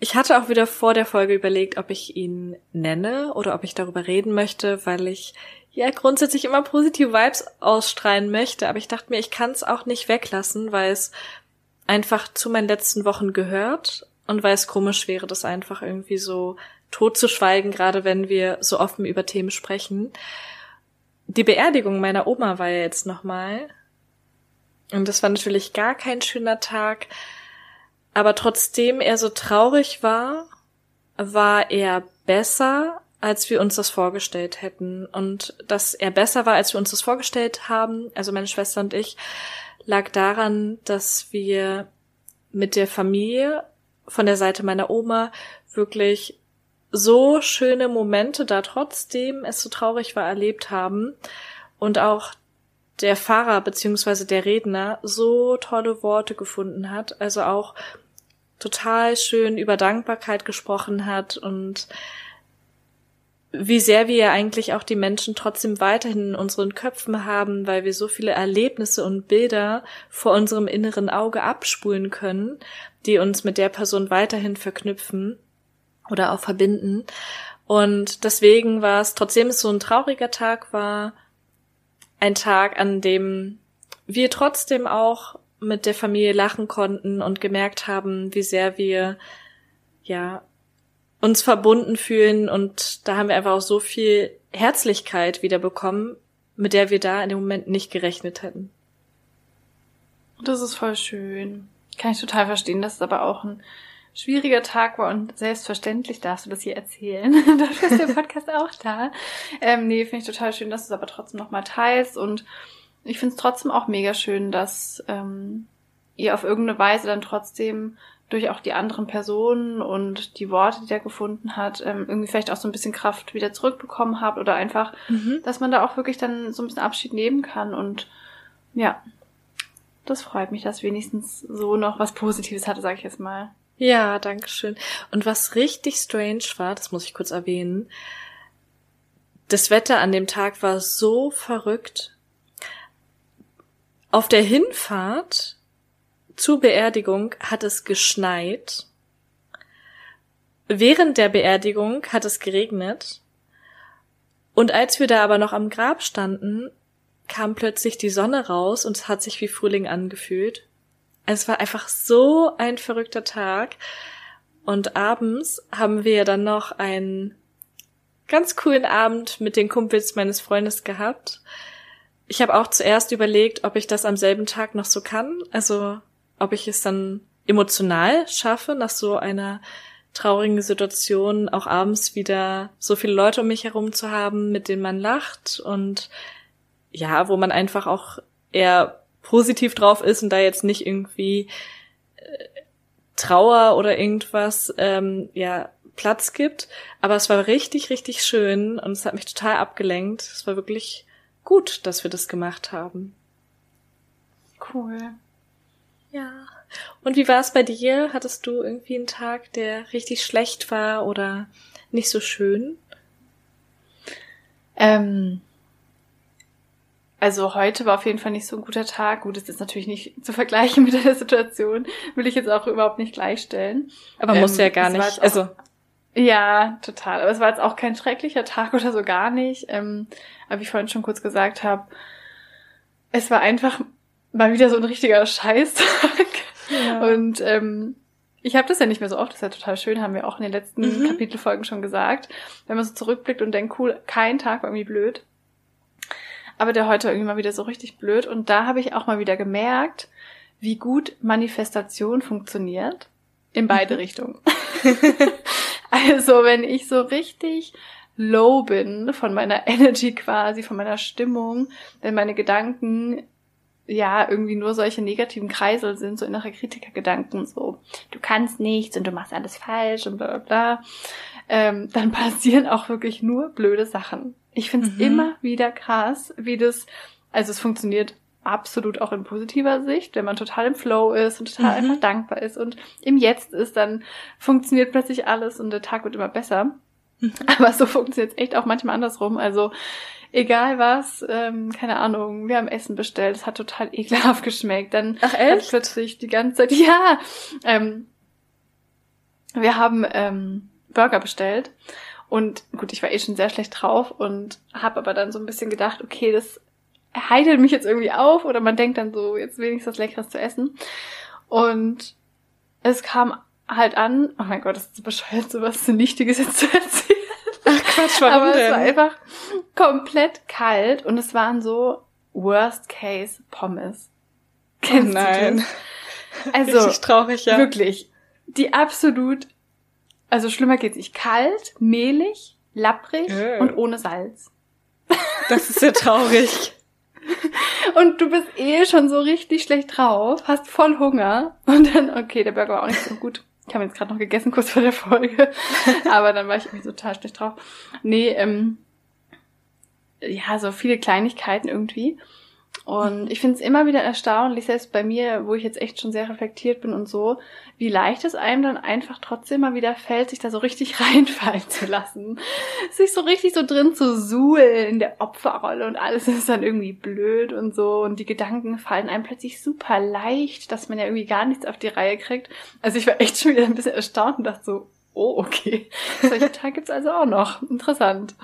Ich hatte auch wieder vor der Folge überlegt, ob ich ihn nenne oder ob ich darüber reden möchte, weil ich ja grundsätzlich immer positive Vibes ausstrahlen möchte, aber ich dachte mir, ich kann es auch nicht weglassen, weil es einfach zu meinen letzten Wochen gehört und weil es komisch wäre, das einfach irgendwie so tot zu schweigen, gerade wenn wir so offen über Themen sprechen. Die Beerdigung meiner Oma war ja jetzt nochmal. Und das war natürlich gar kein schöner Tag. Aber trotzdem er so traurig war, war er besser, als wir uns das vorgestellt hätten. Und dass er besser war, als wir uns das vorgestellt haben, also meine Schwester und ich, lag daran, dass wir mit der Familie von der Seite meiner Oma wirklich so schöne Momente da trotzdem es so traurig war erlebt haben. Und auch der Pfarrer beziehungsweise der Redner so tolle Worte gefunden hat, also auch total schön über Dankbarkeit gesprochen hat und wie sehr wir ja eigentlich auch die Menschen trotzdem weiterhin in unseren Köpfen haben, weil wir so viele Erlebnisse und Bilder vor unserem inneren Auge abspulen können, die uns mit der Person weiterhin verknüpfen oder auch verbinden. Und deswegen war es, trotzdem es so ein trauriger Tag war, ein Tag, an dem wir trotzdem auch mit der Familie lachen konnten und gemerkt haben, wie sehr wir ja uns verbunden fühlen und da haben wir einfach auch so viel Herzlichkeit wieder bekommen, mit der wir da in dem Moment nicht gerechnet hätten. Das ist voll schön. Kann ich total verstehen. Das ist aber auch ein schwieriger Tag war und selbstverständlich darfst du das hier erzählen. Dafür ist der Podcast auch da. Ähm, nee, finde ich total schön, dass du es aber trotzdem nochmal teilst und ich finde es trotzdem auch mega schön, dass ähm, ihr auf irgendeine Weise dann trotzdem durch auch die anderen Personen und die Worte, die er gefunden hat, ähm, irgendwie vielleicht auch so ein bisschen Kraft wieder zurückbekommen habt oder einfach, mhm. dass man da auch wirklich dann so ein bisschen Abschied nehmen kann und ja, das freut mich, dass wenigstens so noch was Positives hatte, sag ich jetzt mal. Ja, danke schön. Und was richtig strange war, das muss ich kurz erwähnen, das Wetter an dem Tag war so verrückt. Auf der Hinfahrt zur Beerdigung hat es geschneit. Während der Beerdigung hat es geregnet. Und als wir da aber noch am Grab standen, kam plötzlich die Sonne raus und es hat sich wie Frühling angefühlt. Es war einfach so ein verrückter Tag. Und abends haben wir dann noch einen ganz coolen Abend mit den Kumpels meines Freundes gehabt. Ich habe auch zuerst überlegt, ob ich das am selben Tag noch so kann. Also ob ich es dann emotional schaffe, nach so einer traurigen Situation auch abends wieder so viele Leute um mich herum zu haben, mit denen man lacht und ja, wo man einfach auch eher positiv drauf ist und da jetzt nicht irgendwie äh, Trauer oder irgendwas ähm, ja Platz gibt. Aber es war richtig, richtig schön und es hat mich total abgelenkt. Es war wirklich gut, dass wir das gemacht haben. Cool. Ja. Und wie war es bei dir? Hattest du irgendwie einen Tag, der richtig schlecht war oder nicht so schön? Ähm, also heute war auf jeden Fall nicht so ein guter Tag. Gut, es ist natürlich nicht zu vergleichen mit der Situation. Will ich jetzt auch überhaupt nicht gleichstellen. Aber ähm, muss ja gar nicht. also ja, total. Aber es war jetzt auch kein schrecklicher Tag oder so gar nicht. Ähm, aber wie ich vorhin schon kurz gesagt habe, es war einfach mal wieder so ein richtiger Scheißtag. Ja. Und ähm, ich habe das ja nicht mehr so oft, das ist ja total schön, haben wir auch in den letzten mhm. Kapitelfolgen schon gesagt. Wenn man so zurückblickt und denkt, cool, kein Tag war irgendwie blöd. Aber der heute irgendwie mal wieder so richtig blöd. Und da habe ich auch mal wieder gemerkt, wie gut Manifestation funktioniert. In beide mhm. Richtungen. also, wenn ich so richtig low bin von meiner Energy quasi, von meiner Stimmung, wenn meine Gedanken ja irgendwie nur solche negativen Kreisel sind, so innere Kritikergedanken, so du kannst nichts und du machst alles falsch und bla bla bla, ähm, dann passieren auch wirklich nur blöde Sachen. Ich finde es mhm. immer wieder krass, wie das, also es funktioniert absolut auch in positiver Sicht, wenn man total im Flow ist und total mhm. einfach dankbar ist und im Jetzt ist, dann funktioniert plötzlich alles und der Tag wird immer besser. Mhm. Aber so funktioniert es echt auch manchmal andersrum. Also egal was, ähm, keine Ahnung, wir haben Essen bestellt, es hat total ekelhaft geschmeckt. Dann Ach, echt? plötzlich die ganze Zeit, ja, ähm, wir haben ähm, Burger bestellt Und gut, ich war eh schon sehr schlecht drauf und habe aber dann so ein bisschen gedacht, okay, das heitert mich jetzt irgendwie auf oder man denkt dann so, jetzt wenigstens was Leckeres zu essen. Und es kam halt an, oh mein Gott, das ist so bescheuert, sowas Nichtiges jetzt zu erzählen. Ach Quatsch, warum Aber denn? es war einfach komplett kalt und es waren so Worst Case Pommes. Kennst oh nein. du das? Also Richtig traurig, ja. wirklich die absolut, also schlimmer geht's nicht. Kalt, mehlig, lapprig Äh. und ohne Salz. Das ist ja traurig. Und du bist eh schon so richtig schlecht drauf, hast voll Hunger und dann, okay, der Burger war auch nicht so gut. Ich habe jetzt gerade noch gegessen, kurz vor der Folge. Aber dann war ich irgendwie total schlecht drauf. Nee, ähm, ja, so viele Kleinigkeiten irgendwie. Und ich finde es immer wieder erstaunlich, selbst bei mir, wo ich jetzt echt schon sehr reflektiert bin und so, wie leicht es einem dann einfach trotzdem mal wieder fällt, sich da so richtig reinfallen zu lassen. Sich so richtig so drin zu suhlen in der Opferrolle und alles ist dann irgendwie blöd und so. Und die Gedanken fallen einem plötzlich super leicht, dass man ja irgendwie gar nichts auf die Reihe kriegt. Also ich war echt schon wieder ein bisschen erstaunt und dachte so, oh, okay. Solche Tage gibt's also auch noch. Interessant.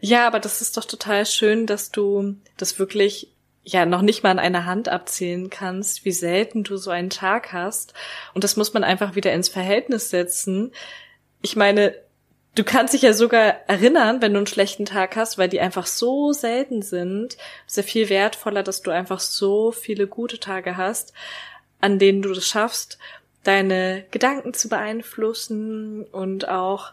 Ja, aber das ist doch total schön, dass du das wirklich ja noch nicht mal an einer Hand abzählen kannst, wie selten du so einen Tag hast. Und das muss man einfach wieder ins Verhältnis setzen. Ich meine, du kannst dich ja sogar erinnern, wenn du einen schlechten Tag hast, weil die einfach so selten sind. Es ist ja viel wertvoller, dass du einfach so viele gute Tage hast, an denen du das schaffst, deine Gedanken zu beeinflussen und auch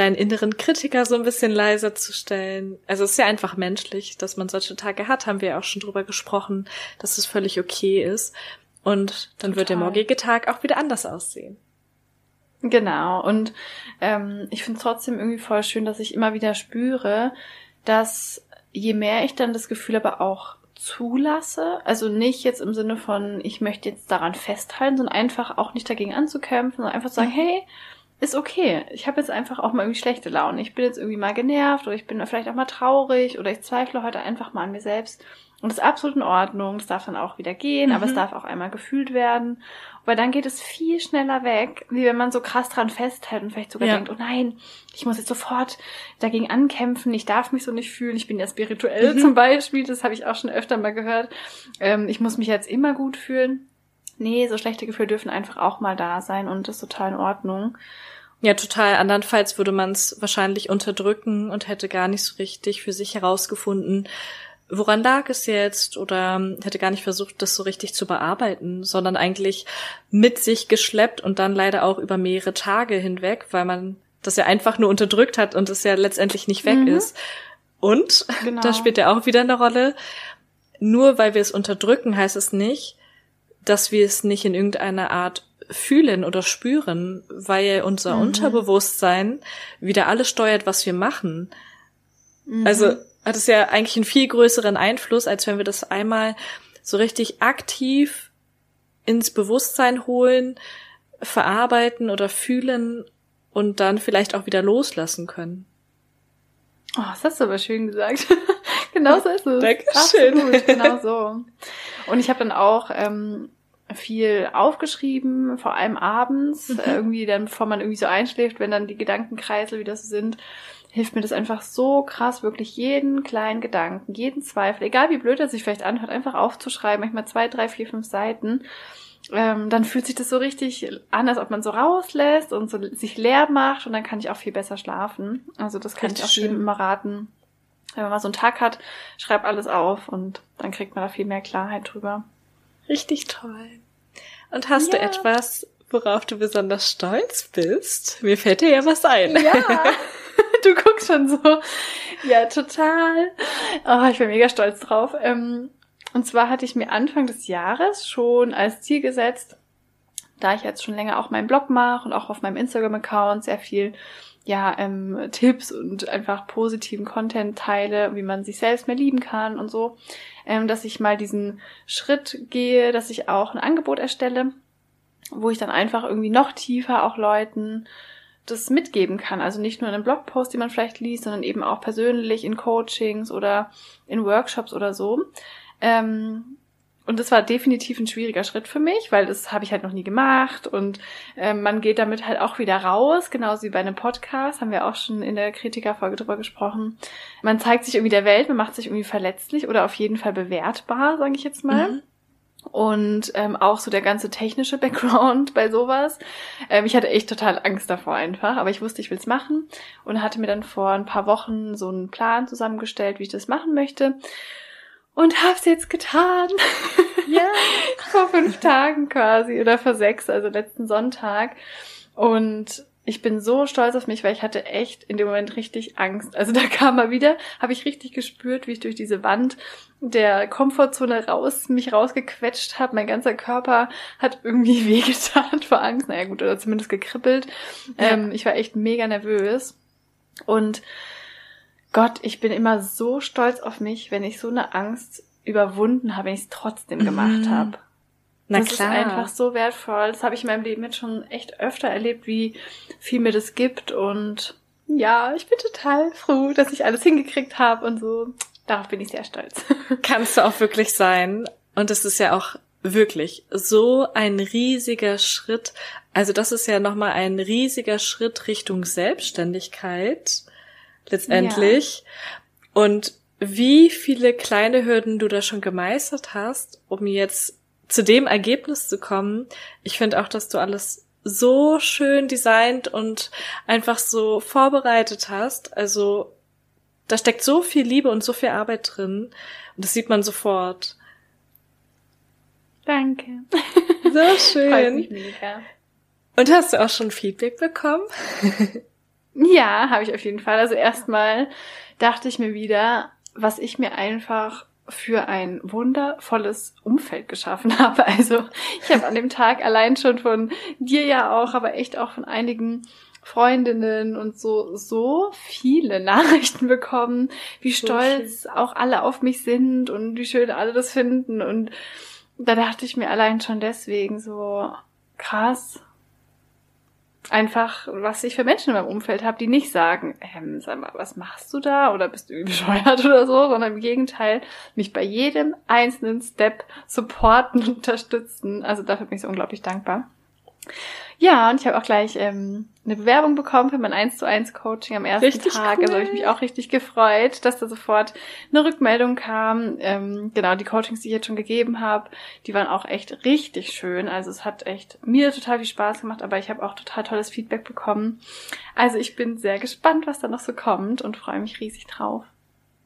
deinen inneren Kritiker so ein bisschen leiser zu stellen. Also es ist ja einfach menschlich, dass man solche Tage hat, haben wir ja auch schon drüber gesprochen, dass es völlig okay ist. Und dann wird der Total. morgige Tag auch wieder anders aussehen. Genau. Und ähm, ich finde es trotzdem irgendwie voll schön, dass ich immer wieder spüre, dass je mehr ich dann das Gefühl aber auch zulasse, also nicht jetzt im Sinne von, ich möchte jetzt daran festhalten, sondern einfach auch nicht dagegen anzukämpfen, sondern einfach zu sagen, hey, ist okay. Ich habe jetzt einfach auch mal irgendwie schlechte Laune. Ich bin jetzt irgendwie mal genervt oder ich bin vielleicht auch mal traurig oder ich zweifle heute einfach mal an mir selbst. Und das ist absolut in Ordnung. Das darf dann auch wieder gehen, aber es Mhm. darf auch einmal gefühlt werden. Weil dann geht es viel schneller weg, wie wenn man so krass dran festhält und vielleicht sogar Ja. denkt, oh nein, ich muss jetzt sofort dagegen ankämpfen, ich darf mich so nicht fühlen, ich bin ja spirituell Mhm. zum Beispiel, das habe ich auch schon öfter mal gehört. Ähm, ich muss mich jetzt immer gut fühlen. Nee, so schlechte Gefühle dürfen einfach auch mal da sein und das ist total in Ordnung. Ja, total. Andernfalls würde man es wahrscheinlich unterdrücken und hätte gar nicht so richtig für sich herausgefunden, woran lag es jetzt oder hätte gar nicht versucht, das so richtig zu bearbeiten, sondern eigentlich mit sich geschleppt und dann leider auch über mehrere Tage hinweg, weil man das ja einfach nur unterdrückt hat und es ja letztendlich nicht weg Mhm. ist. Und, Genau. da spielt ja auch wieder eine Rolle, nur weil wir es unterdrücken, heißt es nicht, dass wir es nicht in irgendeiner Art fühlen oder spüren, weil unser Mhm. Unterbewusstsein wieder alles steuert, was wir machen. Mhm. Also hat es ja eigentlich einen viel größeren Einfluss, als wenn wir das einmal so richtig aktiv ins Bewusstsein holen, verarbeiten oder fühlen und dann vielleicht auch wieder loslassen können. Oh, das hast du aber schön gesagt. genau so ist es. Dankeschön. Absolut, genau so. Und ich habe dann auch ähm, viel aufgeschrieben, vor allem abends, Mhm. irgendwie dann, bevor man irgendwie so einschläft, wenn dann die Gedankenkreisel wieder so sind, hilft mir das einfach so krass, wirklich jeden kleinen Gedanken, jeden Zweifel, egal wie blöd er sich vielleicht anhört, einfach aufzuschreiben, manchmal zwei, drei, vier, fünf Seiten. Ähm, dann fühlt sich das so richtig an, als ob man so rauslässt und so sich leer macht und dann kann ich auch viel besser schlafen. Also das kann Richtig ich auch jedem immer raten. Wenn man mal so einen Tag hat, schreib alles auf und dann kriegt man da viel mehr Klarheit drüber. Richtig toll. Und hast du Ja. etwas, worauf du besonders stolz bist? Mir fällt dir ja was ein. Ja, du guckst schon so. Ja, total. Oh, ich bin mega stolz drauf. Ähm, und zwar hatte ich mir Anfang des Jahres schon als Ziel gesetzt, da ich jetzt schon länger auch meinen Blog mache und auch auf meinem Instagram-Account sehr viel ja, ähm, Tipps und einfach positiven Content teile, wie man sich selbst mehr lieben kann und so, ähm, dass ich mal diesen Schritt gehe, dass ich auch ein Angebot erstelle, wo ich dann einfach irgendwie noch tiefer auch Leuten das mitgeben kann. Also nicht nur in einem Blogpost, den man vielleicht liest, sondern eben auch persönlich in Coachings oder in Workshops oder so. Ähm, und das war definitiv ein schwieriger Schritt für mich, weil das habe ich halt noch nie gemacht und ähm, man geht damit halt auch wieder raus, genauso wie bei einem Podcast, haben wir auch schon in der Kritikerfolge drüber gesprochen. Man zeigt sich irgendwie der Welt, man macht sich irgendwie verletzlich oder auf jeden Fall bewertbar, sage ich jetzt mal. Mhm. Und ähm, auch so der ganze technische Background bei sowas. Ähm, ich hatte echt total Angst davor einfach, aber ich wusste, ich will's machen und hatte mir dann vor ein paar Wochen so einen Plan zusammengestellt, wie ich das machen möchte und hab's jetzt getan. Ja. vor fünf Tagen quasi oder vor sechs, also letzten Sonntag. Und ich bin so stolz auf mich, weil ich hatte echt in dem Moment richtig Angst. Also da kam mal wieder, habe ich richtig gespürt, wie ich durch diese Wand der Komfortzone raus, mich rausgequetscht habe. Mein ganzer Körper hat irgendwie wehgetan vor Angst. Naja gut, oder zumindest gekribbelt. Ja. Ähm, ich war echt mega nervös. Und Gott, ich bin immer so stolz auf mich, wenn ich so eine Angst überwunden habe, wenn ich es trotzdem gemacht mhm. habe. Na das klar. ist einfach so wertvoll. Das habe ich in meinem Leben jetzt schon echt öfter erlebt, wie viel mir das gibt. Und ja, ich bin total froh, dass ich alles hingekriegt habe und so. Darauf bin ich sehr stolz. Kannst du auch wirklich sein. Und es ist ja auch wirklich so ein riesiger Schritt. Also das ist ja nochmal ein riesiger Schritt Richtung Selbstständigkeit letztendlich. Ja. Und wie viele kleine Hürden du da schon gemeistert hast, um jetzt zu dem Ergebnis zu kommen. Ich finde auch, dass du alles so schön designt und einfach so vorbereitet hast. Also da steckt so viel Liebe und so viel Arbeit drin. Und das sieht man sofort. Danke. So schön. Und hast du auch schon Feedback bekommen? Ja, habe ich auf jeden Fall. Also erstmal dachte ich mir wieder, was ich mir einfach für ein wundervolles Umfeld geschaffen habe. Also ich habe an dem Tag allein schon von dir ja auch, aber echt auch von einigen Freundinnen und so so viele Nachrichten bekommen, wie so stolz schön. auch alle auf mich sind und wie schön alle das finden und da dachte ich mir allein schon deswegen so krass, einfach, was ich für Menschen in meinem Umfeld habe, die nicht sagen, ähm, sag mal, was machst du da oder bist du bescheuert oder so, sondern im Gegenteil, mich bei jedem einzelnen Step supporten unterstützen. Also dafür bin ich so unglaublich dankbar. Ja, und ich habe auch gleich ähm, eine Bewerbung bekommen für mein 1 zu 1 Coaching am ersten richtig Tag. Cool. Also habe ich mich auch richtig gefreut, dass da sofort eine Rückmeldung kam. Ähm, genau, die Coachings, die ich jetzt schon gegeben habe, die waren auch echt richtig schön. Also es hat echt mir total viel Spaß gemacht, aber ich habe auch total tolles Feedback bekommen. Also ich bin sehr gespannt, was da noch so kommt und freue mich riesig drauf.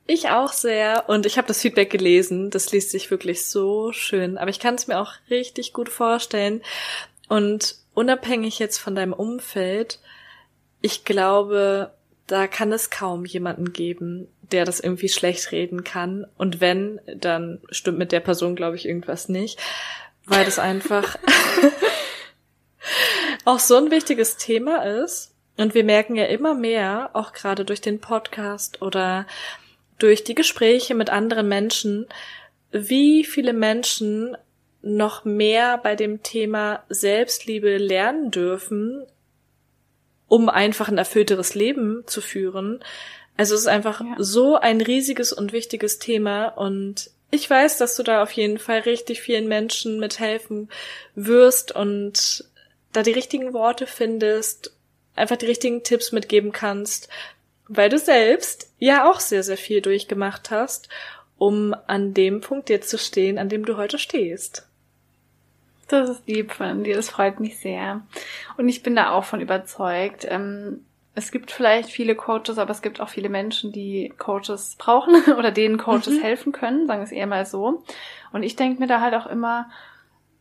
Ich auch sehr und ich habe das Feedback gelesen. Das liest sich wirklich so schön. Aber ich kann es mir auch richtig gut vorstellen, und unabhängig jetzt von deinem Umfeld, ich glaube, da kann es kaum jemanden geben, der das irgendwie schlecht reden kann. Und wenn, dann stimmt mit der Person, glaube ich, irgendwas nicht, weil das einfach auch so ein wichtiges Thema ist. Und wir merken ja immer mehr, auch gerade durch den Podcast oder durch die Gespräche mit anderen Menschen, wie viele Menschen noch mehr bei dem Thema Selbstliebe lernen dürfen, um einfach ein erfüllteres Leben zu führen. Also es ist einfach ja. so ein riesiges und wichtiges Thema und ich weiß, dass du da auf jeden Fall richtig vielen Menschen mithelfen wirst und da die richtigen Worte findest, einfach die richtigen Tipps mitgeben kannst, weil du selbst ja auch sehr, sehr viel durchgemacht hast, um an dem Punkt jetzt zu stehen, an dem du heute stehst. Das ist lieb von dir, das freut mich sehr. Und ich bin da auch von überzeugt. Ähm, es gibt vielleicht viele Coaches, aber es gibt auch viele Menschen, die Coaches brauchen oder denen Coaches mhm. helfen können, sagen wir es eher mal so. Und ich denke mir da halt auch immer,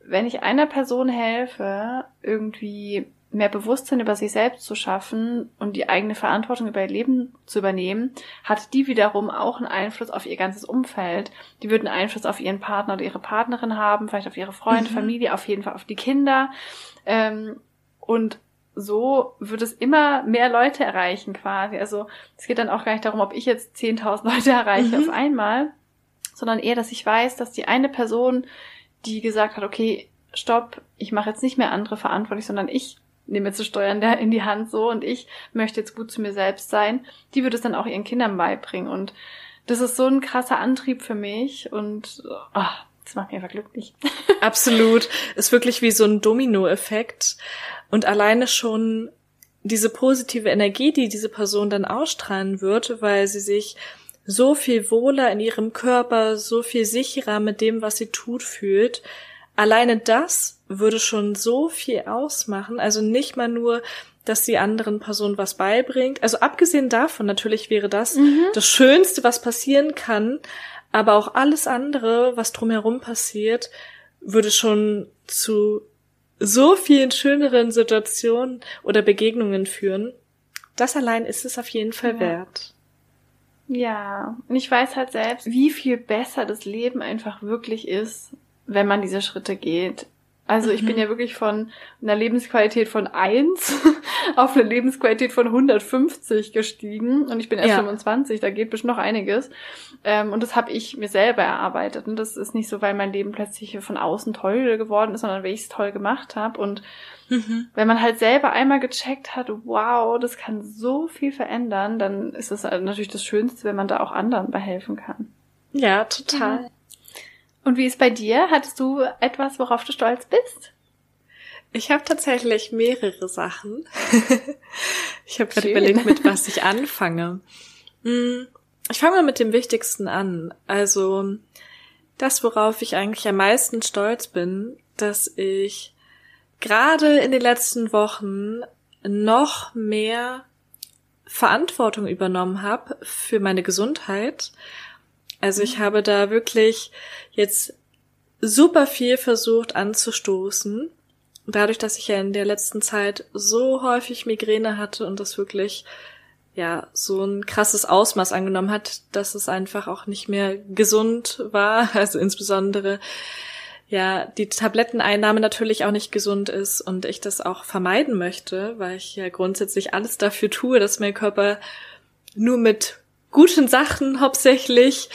wenn ich einer Person helfe, irgendwie mehr Bewusstsein über sich selbst zu schaffen und die eigene Verantwortung über ihr Leben zu übernehmen, hat die wiederum auch einen Einfluss auf ihr ganzes Umfeld. Die würden Einfluss auf ihren Partner oder ihre Partnerin haben, vielleicht auf ihre Freunde, mhm. Familie, auf jeden Fall auf die Kinder. Ähm, und so wird es immer mehr Leute erreichen quasi. Also es geht dann auch gar nicht darum, ob ich jetzt 10.000 Leute erreiche mhm. auf einmal, sondern eher, dass ich weiß, dass die eine Person, die gesagt hat, okay, stopp, ich mache jetzt nicht mehr andere verantwortlich, sondern ich nehme zu steuern in die Hand so und ich möchte jetzt gut zu mir selbst sein, die würde es dann auch ihren Kindern beibringen und das ist so ein krasser Antrieb für mich und oh, Das macht mich einfach glücklich. Absolut. Ist wirklich wie so ein Domino-Effekt. Und alleine schon diese positive Energie, die diese Person dann ausstrahlen wird, weil sie sich so viel wohler in ihrem Körper, so viel sicherer mit dem, was sie tut, fühlt. Alleine das würde schon so viel ausmachen. Also nicht mal nur, dass die anderen Personen was beibringt. Also abgesehen davon, natürlich wäre das mhm. das Schönste, was passieren kann. Aber auch alles andere, was drumherum passiert, würde schon zu so vielen schöneren Situationen oder Begegnungen führen. Das allein ist es auf jeden Fall ja. wert. Ja, und ich weiß halt selbst, wie viel besser das Leben einfach wirklich ist, wenn man diese Schritte geht. Also ich bin mhm. ja wirklich von einer Lebensqualität von eins auf eine Lebensqualität von 150 gestiegen und ich bin erst ja. 25, da geht bestimmt noch einiges. Ähm, und das habe ich mir selber erarbeitet. Und das ist nicht so, weil mein Leben plötzlich von außen toll geworden ist, sondern weil ich es toll gemacht habe. Und mhm. wenn man halt selber einmal gecheckt hat, wow, das kann so viel verändern, dann ist es natürlich das Schönste, wenn man da auch anderen behelfen kann. Ja, total. Mhm. Und wie ist bei dir? Hattest du etwas, worauf du stolz bist? Ich habe tatsächlich mehrere Sachen. ich habe gerade überlegt, mit was ich anfange. Hm, ich fange mal mit dem Wichtigsten an. Also das, worauf ich eigentlich am meisten stolz bin, dass ich gerade in den letzten Wochen noch mehr Verantwortung übernommen habe für meine Gesundheit also ich habe da wirklich jetzt super viel versucht anzustoßen. Dadurch, dass ich ja in der letzten Zeit so häufig Migräne hatte und das wirklich ja so ein krasses Ausmaß angenommen hat, dass es einfach auch nicht mehr gesund war. Also insbesondere ja die Tabletteneinnahme natürlich auch nicht gesund ist und ich das auch vermeiden möchte, weil ich ja grundsätzlich alles dafür tue, dass mein Körper nur mit guten Sachen hauptsächlich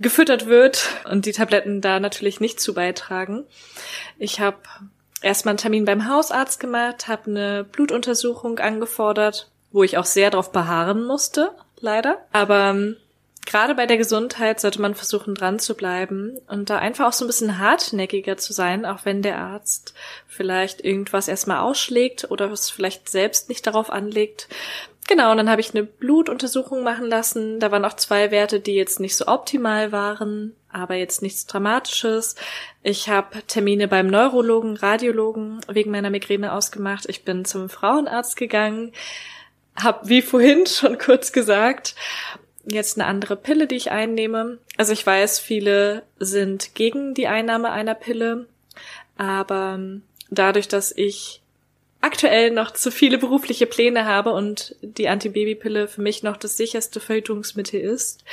gefüttert wird und die Tabletten da natürlich nicht zu beitragen. Ich habe erstmal einen Termin beim Hausarzt gemacht, habe eine Blutuntersuchung angefordert, wo ich auch sehr darauf beharren musste, leider. Aber ähm, gerade bei der Gesundheit sollte man versuchen, dran zu bleiben und da einfach auch so ein bisschen hartnäckiger zu sein, auch wenn der Arzt vielleicht irgendwas erstmal ausschlägt oder es vielleicht selbst nicht darauf anlegt, Genau, und dann habe ich eine Blutuntersuchung machen lassen. Da waren auch zwei Werte, die jetzt nicht so optimal waren, aber jetzt nichts Dramatisches. Ich habe Termine beim Neurologen, Radiologen wegen meiner Migräne ausgemacht. Ich bin zum Frauenarzt gegangen, habe wie vorhin schon kurz gesagt, jetzt eine andere Pille, die ich einnehme. Also ich weiß, viele sind gegen die Einnahme einer Pille, aber dadurch, dass ich aktuell noch zu viele berufliche Pläne habe und die Antibabypille für mich noch das sicherste Verhütungsmittel ist,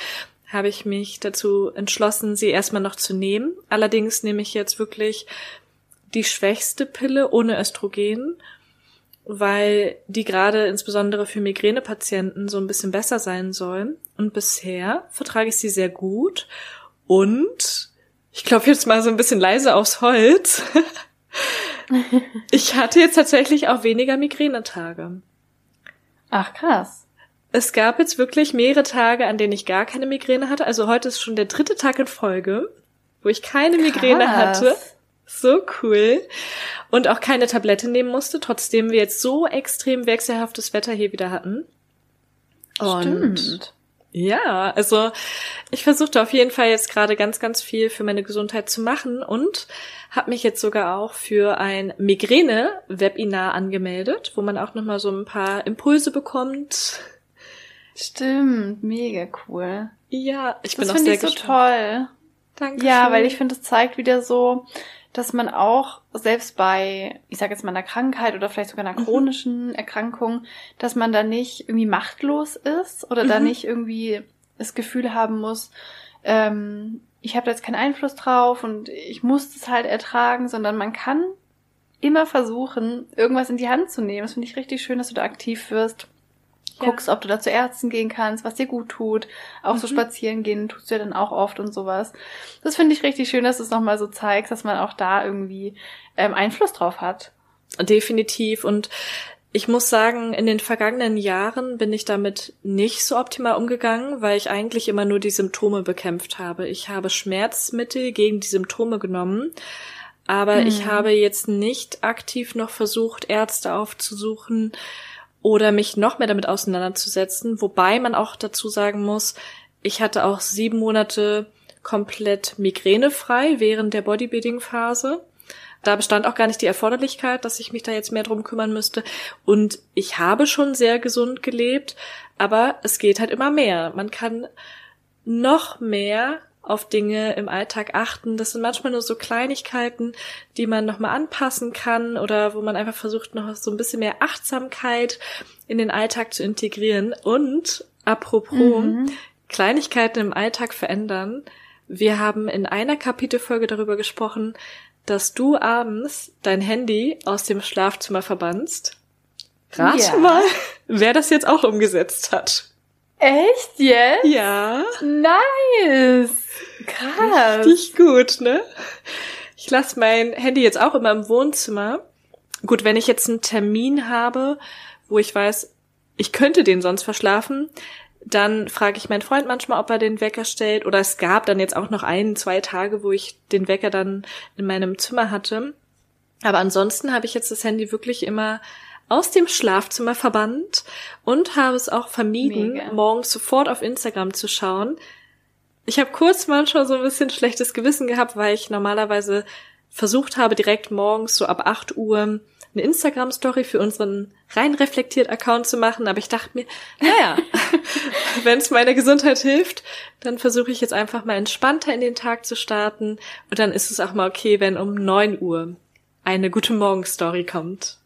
habe ich mich dazu entschlossen, sie erstmal noch zu nehmen. Allerdings nehme ich jetzt wirklich die schwächste Pille ohne Östrogen, weil die gerade insbesondere für Migränepatienten so ein bisschen besser sein soll. Und bisher vertrage ich sie sehr gut und ich klopfe jetzt mal so ein bisschen leise aufs Holz. ich hatte jetzt tatsächlich auch weniger Migränetage. Ach, krass. Es gab jetzt wirklich mehrere Tage, an denen ich gar keine Migräne hatte. Also heute ist schon der dritte Tag in Folge, wo ich keine Migräne krass. hatte. So cool. Und auch keine Tablette nehmen musste, trotzdem wir jetzt so extrem wechselhaftes Wetter hier wieder hatten. Und Stimmt. Ja, also ich versuchte auf jeden Fall jetzt gerade ganz, ganz viel für meine Gesundheit zu machen und habe mich jetzt sogar auch für ein Migräne-Webinar angemeldet, wo man auch nochmal so ein paar Impulse bekommt. Stimmt, mega cool. Ja, ich das bin auch sehr ich so toll. Danke. Ja, weil ich finde, es zeigt wieder so, dass man auch selbst bei, ich sage jetzt mal einer Krankheit oder vielleicht sogar einer mhm. chronischen mhm. Erkrankung, dass man da nicht irgendwie machtlos ist oder mhm. da nicht irgendwie das Gefühl haben muss, ähm, ich habe da jetzt keinen Einfluss drauf und ich muss das halt ertragen, sondern man kann immer versuchen, irgendwas in die Hand zu nehmen. Das finde ich richtig schön, dass du da aktiv wirst guckst, ja. ob du da zu Ärzten gehen kannst, was dir gut tut. Auch mhm. so spazieren gehen tust du ja dann auch oft und sowas. Das finde ich richtig schön, dass du es nochmal so zeigst, dass man auch da irgendwie ähm, Einfluss drauf hat. Definitiv. Und Ich muss sagen, in den vergangenen Jahren bin ich damit nicht so optimal umgegangen, weil ich eigentlich immer nur die Symptome bekämpft habe. Ich habe Schmerzmittel gegen die Symptome genommen, aber mhm. ich habe jetzt nicht aktiv noch versucht, Ärzte aufzusuchen oder mich noch mehr damit auseinanderzusetzen, wobei man auch dazu sagen muss, ich hatte auch sieben Monate komplett migränefrei während der Bodybuilding-Phase. Da bestand auch gar nicht die Erforderlichkeit, dass ich mich da jetzt mehr drum kümmern müsste. Und ich habe schon sehr gesund gelebt, aber es geht halt immer mehr. Man kann noch mehr auf Dinge im Alltag achten. Das sind manchmal nur so Kleinigkeiten, die man nochmal anpassen kann oder wo man einfach versucht, noch so ein bisschen mehr Achtsamkeit in den Alltag zu integrieren. Und apropos mhm. Kleinigkeiten im Alltag verändern. Wir haben in einer Kapitelfolge darüber gesprochen, dass du abends dein Handy aus dem Schlafzimmer verbannst. Rat ja. mal, wer das jetzt auch umgesetzt hat. Echt jetzt? Ja. Nice. Krass. Richtig gut, ne? Ich lasse mein Handy jetzt auch immer im Wohnzimmer. Gut, wenn ich jetzt einen Termin habe, wo ich weiß, ich könnte den sonst verschlafen, dann frage ich meinen Freund manchmal, ob er den Wecker stellt. Oder es gab dann jetzt auch noch ein, zwei Tage, wo ich den Wecker dann in meinem Zimmer hatte. Aber ansonsten habe ich jetzt das Handy wirklich immer aus dem Schlafzimmer verbannt und habe es auch vermieden, Mega. morgens sofort auf Instagram zu schauen. Ich habe kurz manchmal so ein bisschen schlechtes Gewissen gehabt, weil ich normalerweise versucht habe, direkt morgens so ab 8 Uhr eine Instagram-Story für unseren rein reflektiert Account zu machen, aber ich dachte mir, naja, wenn es meiner Gesundheit hilft, dann versuche ich jetzt einfach mal entspannter in den Tag zu starten. Und dann ist es auch mal okay, wenn um neun Uhr eine gute Morgen-Story kommt.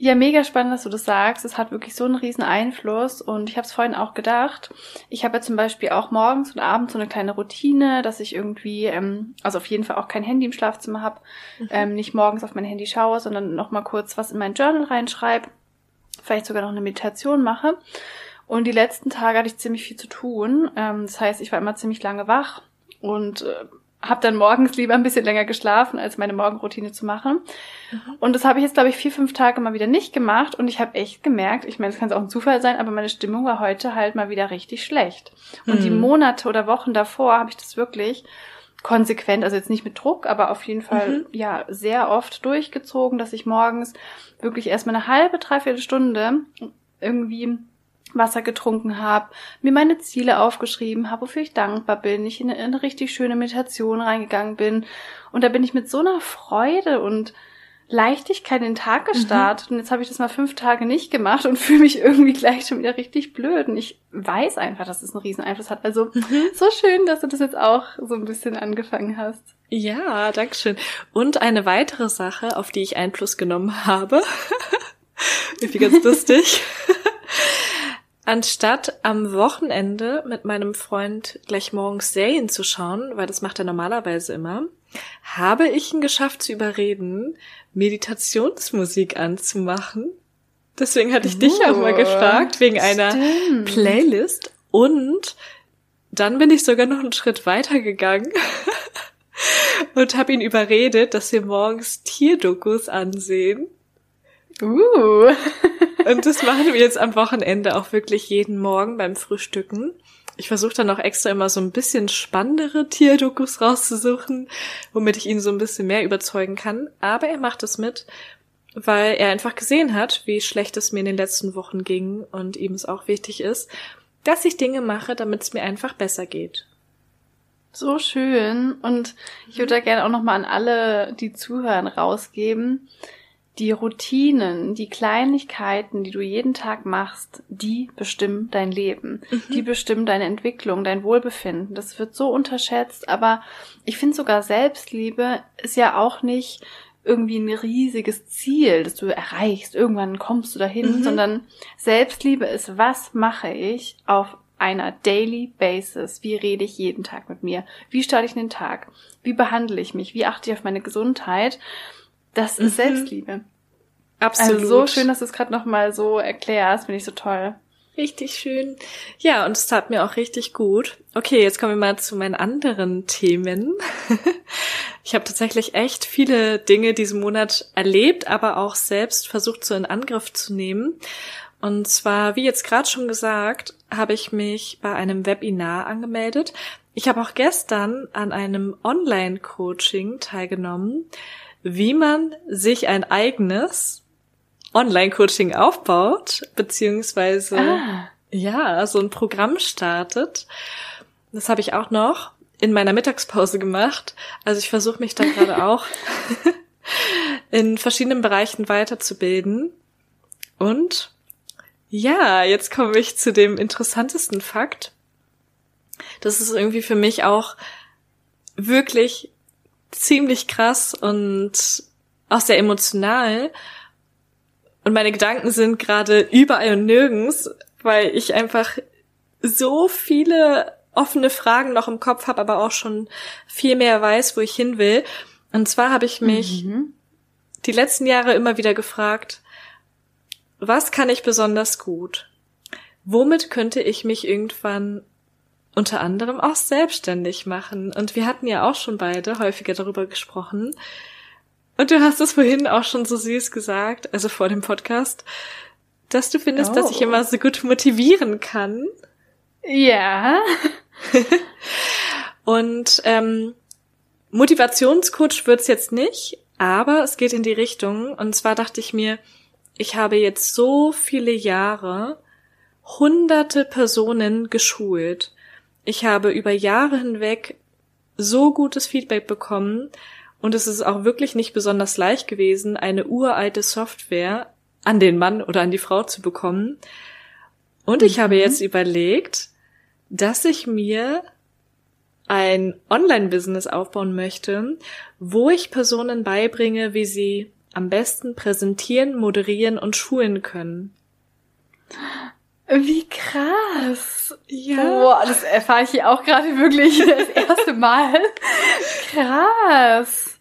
Ja, mega spannend, dass du das sagst. Es hat wirklich so einen riesen Einfluss und ich habe es vorhin auch gedacht. Ich habe ja zum Beispiel auch morgens und abends so eine kleine Routine, dass ich irgendwie, ähm, also auf jeden Fall auch kein Handy im Schlafzimmer habe, mhm. ähm, nicht morgens auf mein Handy schaue, sondern noch mal kurz was in mein Journal reinschreibe, vielleicht sogar noch eine Meditation mache. Und die letzten Tage hatte ich ziemlich viel zu tun. Ähm, das heißt, ich war immer ziemlich lange wach und äh, habe dann morgens lieber ein bisschen länger geschlafen, als meine Morgenroutine zu machen. Mhm. Und das habe ich jetzt, glaube ich, vier, fünf Tage mal wieder nicht gemacht. Und ich habe echt gemerkt, ich meine, es kann auch ein Zufall sein, aber meine Stimmung war heute halt mal wieder richtig schlecht. Und mhm. die Monate oder Wochen davor habe ich das wirklich konsequent, also jetzt nicht mit Druck, aber auf jeden Fall mhm. ja sehr oft durchgezogen, dass ich morgens wirklich erstmal eine halbe, dreiviertel Stunde irgendwie Wasser getrunken habe, mir meine Ziele aufgeschrieben habe, wofür ich dankbar bin, ich in eine, in eine, richtig schöne Meditation reingegangen bin. Und da bin ich mit so einer Freude und Leichtigkeit in den Tag mhm. gestartet. Mhm. Und jetzt habe ich das mal fünf Tage nicht gemacht und fühle mich irgendwie gleich schon wieder richtig blöd. Und ich weiß einfach, dass es einen riesen Einfluss hat. Also mhm. so schön, dass du das jetzt auch so ein bisschen angefangen hast. Ja, dankeschön. Und eine weitere Sache, auf die ich Einfluss genommen habe. Irgendwie ganz lustig. Anstatt am Wochenende mit meinem Freund gleich morgens Serien zu schauen, weil das macht er normalerweise immer, habe ich ihn geschafft zu überreden, Meditationsmusik anzumachen. Deswegen hatte ich oh, dich auch mal gefragt, wegen stimmt. einer Playlist. Und dann bin ich sogar noch einen Schritt weiter gegangen und habe ihn überredet, dass wir morgens Tierdokus ansehen. Uh. Und das machen wir jetzt am Wochenende auch wirklich jeden Morgen beim Frühstücken. Ich versuche dann auch extra immer so ein bisschen spannendere Tierdokus rauszusuchen, womit ich ihn so ein bisschen mehr überzeugen kann. Aber er macht es mit, weil er einfach gesehen hat, wie schlecht es mir in den letzten Wochen ging und ihm es auch wichtig ist, dass ich Dinge mache, damit es mir einfach besser geht. So schön. Und ich würde da gerne auch nochmal an alle, die zuhören, rausgeben die Routinen, die Kleinigkeiten, die du jeden Tag machst, die bestimmen dein Leben. Mhm. Die bestimmen deine Entwicklung, dein Wohlbefinden. Das wird so unterschätzt, aber ich finde sogar Selbstliebe ist ja auch nicht irgendwie ein riesiges Ziel, das du erreichst. Irgendwann kommst du dahin, mhm. sondern Selbstliebe ist, was mache ich auf einer Daily Basis. Wie rede ich jeden Tag mit mir? Wie starte ich den Tag? Wie behandle ich mich? Wie achte ich auf meine Gesundheit? Das ist mhm. Selbstliebe. Absolut. Also so schön, dass du es gerade nochmal so erklärst, finde ich so toll. Richtig schön. Ja, und es tat mir auch richtig gut. Okay, jetzt kommen wir mal zu meinen anderen Themen. ich habe tatsächlich echt viele Dinge diesen Monat erlebt, aber auch selbst versucht, so in Angriff zu nehmen. Und zwar, wie jetzt gerade schon gesagt, habe ich mich bei einem Webinar angemeldet. Ich habe auch gestern an einem Online-Coaching teilgenommen, wie man sich ein eigenes Online-Coaching aufbaut, beziehungsweise ah. ja, so ein Programm startet. Das habe ich auch noch in meiner Mittagspause gemacht. Also ich versuche mich da gerade auch in verschiedenen Bereichen weiterzubilden. Und ja, jetzt komme ich zu dem interessantesten Fakt. Das ist irgendwie für mich auch wirklich ziemlich krass und auch sehr emotional. Und meine Gedanken sind gerade überall und nirgends, weil ich einfach so viele offene Fragen noch im Kopf habe, aber auch schon viel mehr weiß, wo ich hin will. Und zwar habe ich mich mhm. die letzten Jahre immer wieder gefragt, was kann ich besonders gut? Womit könnte ich mich irgendwann unter anderem auch selbstständig machen? Und wir hatten ja auch schon beide häufiger darüber gesprochen, und du hast es vorhin auch schon so süß gesagt, also vor dem Podcast, dass du findest, oh. dass ich oh. immer so gut motivieren kann. Ja. Und ähm, Motivationscoach wird's jetzt nicht, aber es geht in die Richtung. Und zwar dachte ich mir, ich habe jetzt so viele Jahre hunderte Personen geschult. Ich habe über Jahre hinweg so gutes Feedback bekommen und es ist auch wirklich nicht besonders leicht gewesen, eine uralte Software an den Mann oder an die Frau zu bekommen. Und ich mhm. habe jetzt überlegt, dass ich mir ein Online-Business aufbauen möchte, wo ich Personen beibringe, wie sie am besten präsentieren, moderieren und schulen können. Wie krass. Ja. Boah, das erfahre ich hier auch gerade wirklich das erste Mal. krass.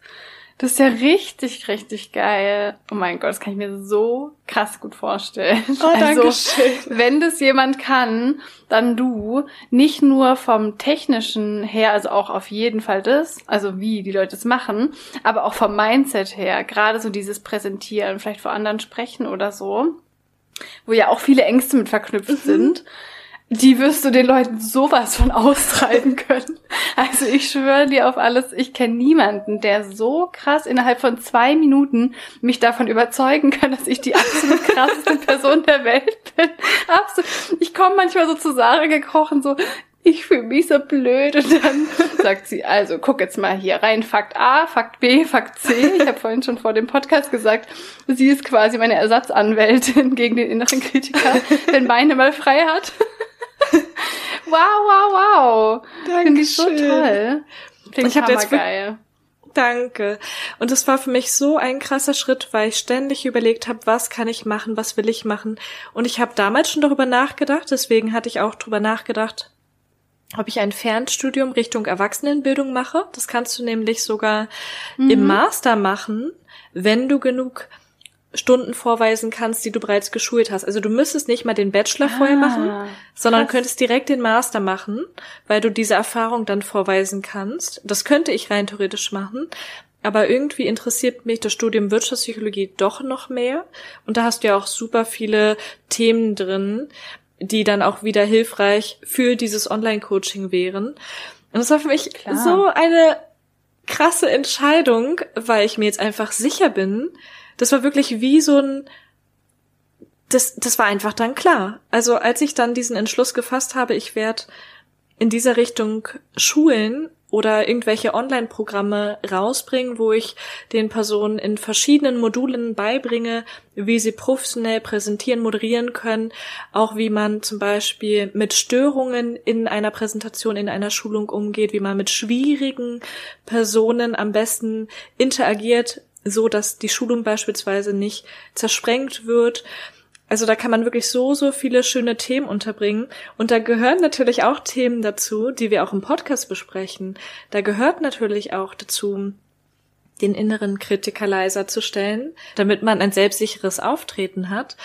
Das ist ja richtig, richtig geil. Oh mein Gott, das kann ich mir so krass gut vorstellen. Oh, danke also, schön. Wenn das jemand kann, dann du. Nicht nur vom technischen her, also auch auf jeden Fall das, also wie die Leute es machen, aber auch vom Mindset her. Gerade so dieses Präsentieren, vielleicht vor anderen sprechen oder so, wo ja auch viele Ängste mit verknüpft mhm. sind die wirst du den Leuten sowas von austreiben können. Also ich schwöre dir auf alles, ich kenne niemanden, der so krass innerhalb von zwei Minuten mich davon überzeugen kann, dass ich die absolut krasseste Person der Welt bin. Absolut. Ich komme manchmal so zu Sarah gekrochen, so, ich fühle mich so blöd. Und dann sagt sie, also guck jetzt mal hier rein, Fakt A, Fakt B, Fakt C. Ich habe vorhin schon vor dem Podcast gesagt, sie ist quasi meine Ersatzanwältin gegen den inneren Kritiker, wenn meine mal frei hat. wow, wow, wow. Finde ich so toll. Finde ich jetzt geil. Danke. Und es war für mich so ein krasser Schritt, weil ich ständig überlegt habe, was kann ich machen, was will ich machen. Und ich habe damals schon darüber nachgedacht, deswegen hatte ich auch darüber nachgedacht, ob ich ein Fernstudium Richtung Erwachsenenbildung mache. Das kannst du nämlich sogar mhm. im Master machen, wenn du genug Stunden vorweisen kannst, die du bereits geschult hast. Also du müsstest nicht mal den Bachelor ah, vorher machen, sondern krass. könntest direkt den Master machen, weil du diese Erfahrung dann vorweisen kannst. Das könnte ich rein theoretisch machen. Aber irgendwie interessiert mich das Studium Wirtschaftspsychologie doch noch mehr. Und da hast du ja auch super viele Themen drin, die dann auch wieder hilfreich für dieses Online-Coaching wären. Und das war für mich Klar. so eine krasse Entscheidung, weil ich mir jetzt einfach sicher bin, das war wirklich wie so ein, das, das war einfach dann klar. Also als ich dann diesen Entschluss gefasst habe, ich werde in dieser Richtung schulen oder irgendwelche Online-Programme rausbringen, wo ich den Personen in verschiedenen Modulen beibringe, wie sie professionell präsentieren, moderieren können, auch wie man zum Beispiel mit Störungen in einer Präsentation, in einer Schulung umgeht, wie man mit schwierigen Personen am besten interagiert, so dass die Schulung beispielsweise nicht zersprengt wird. Also da kann man wirklich so, so viele schöne Themen unterbringen. Und da gehören natürlich auch Themen dazu, die wir auch im Podcast besprechen. Da gehört natürlich auch dazu, den inneren Kritiker leiser zu stellen, damit man ein selbstsicheres Auftreten hat.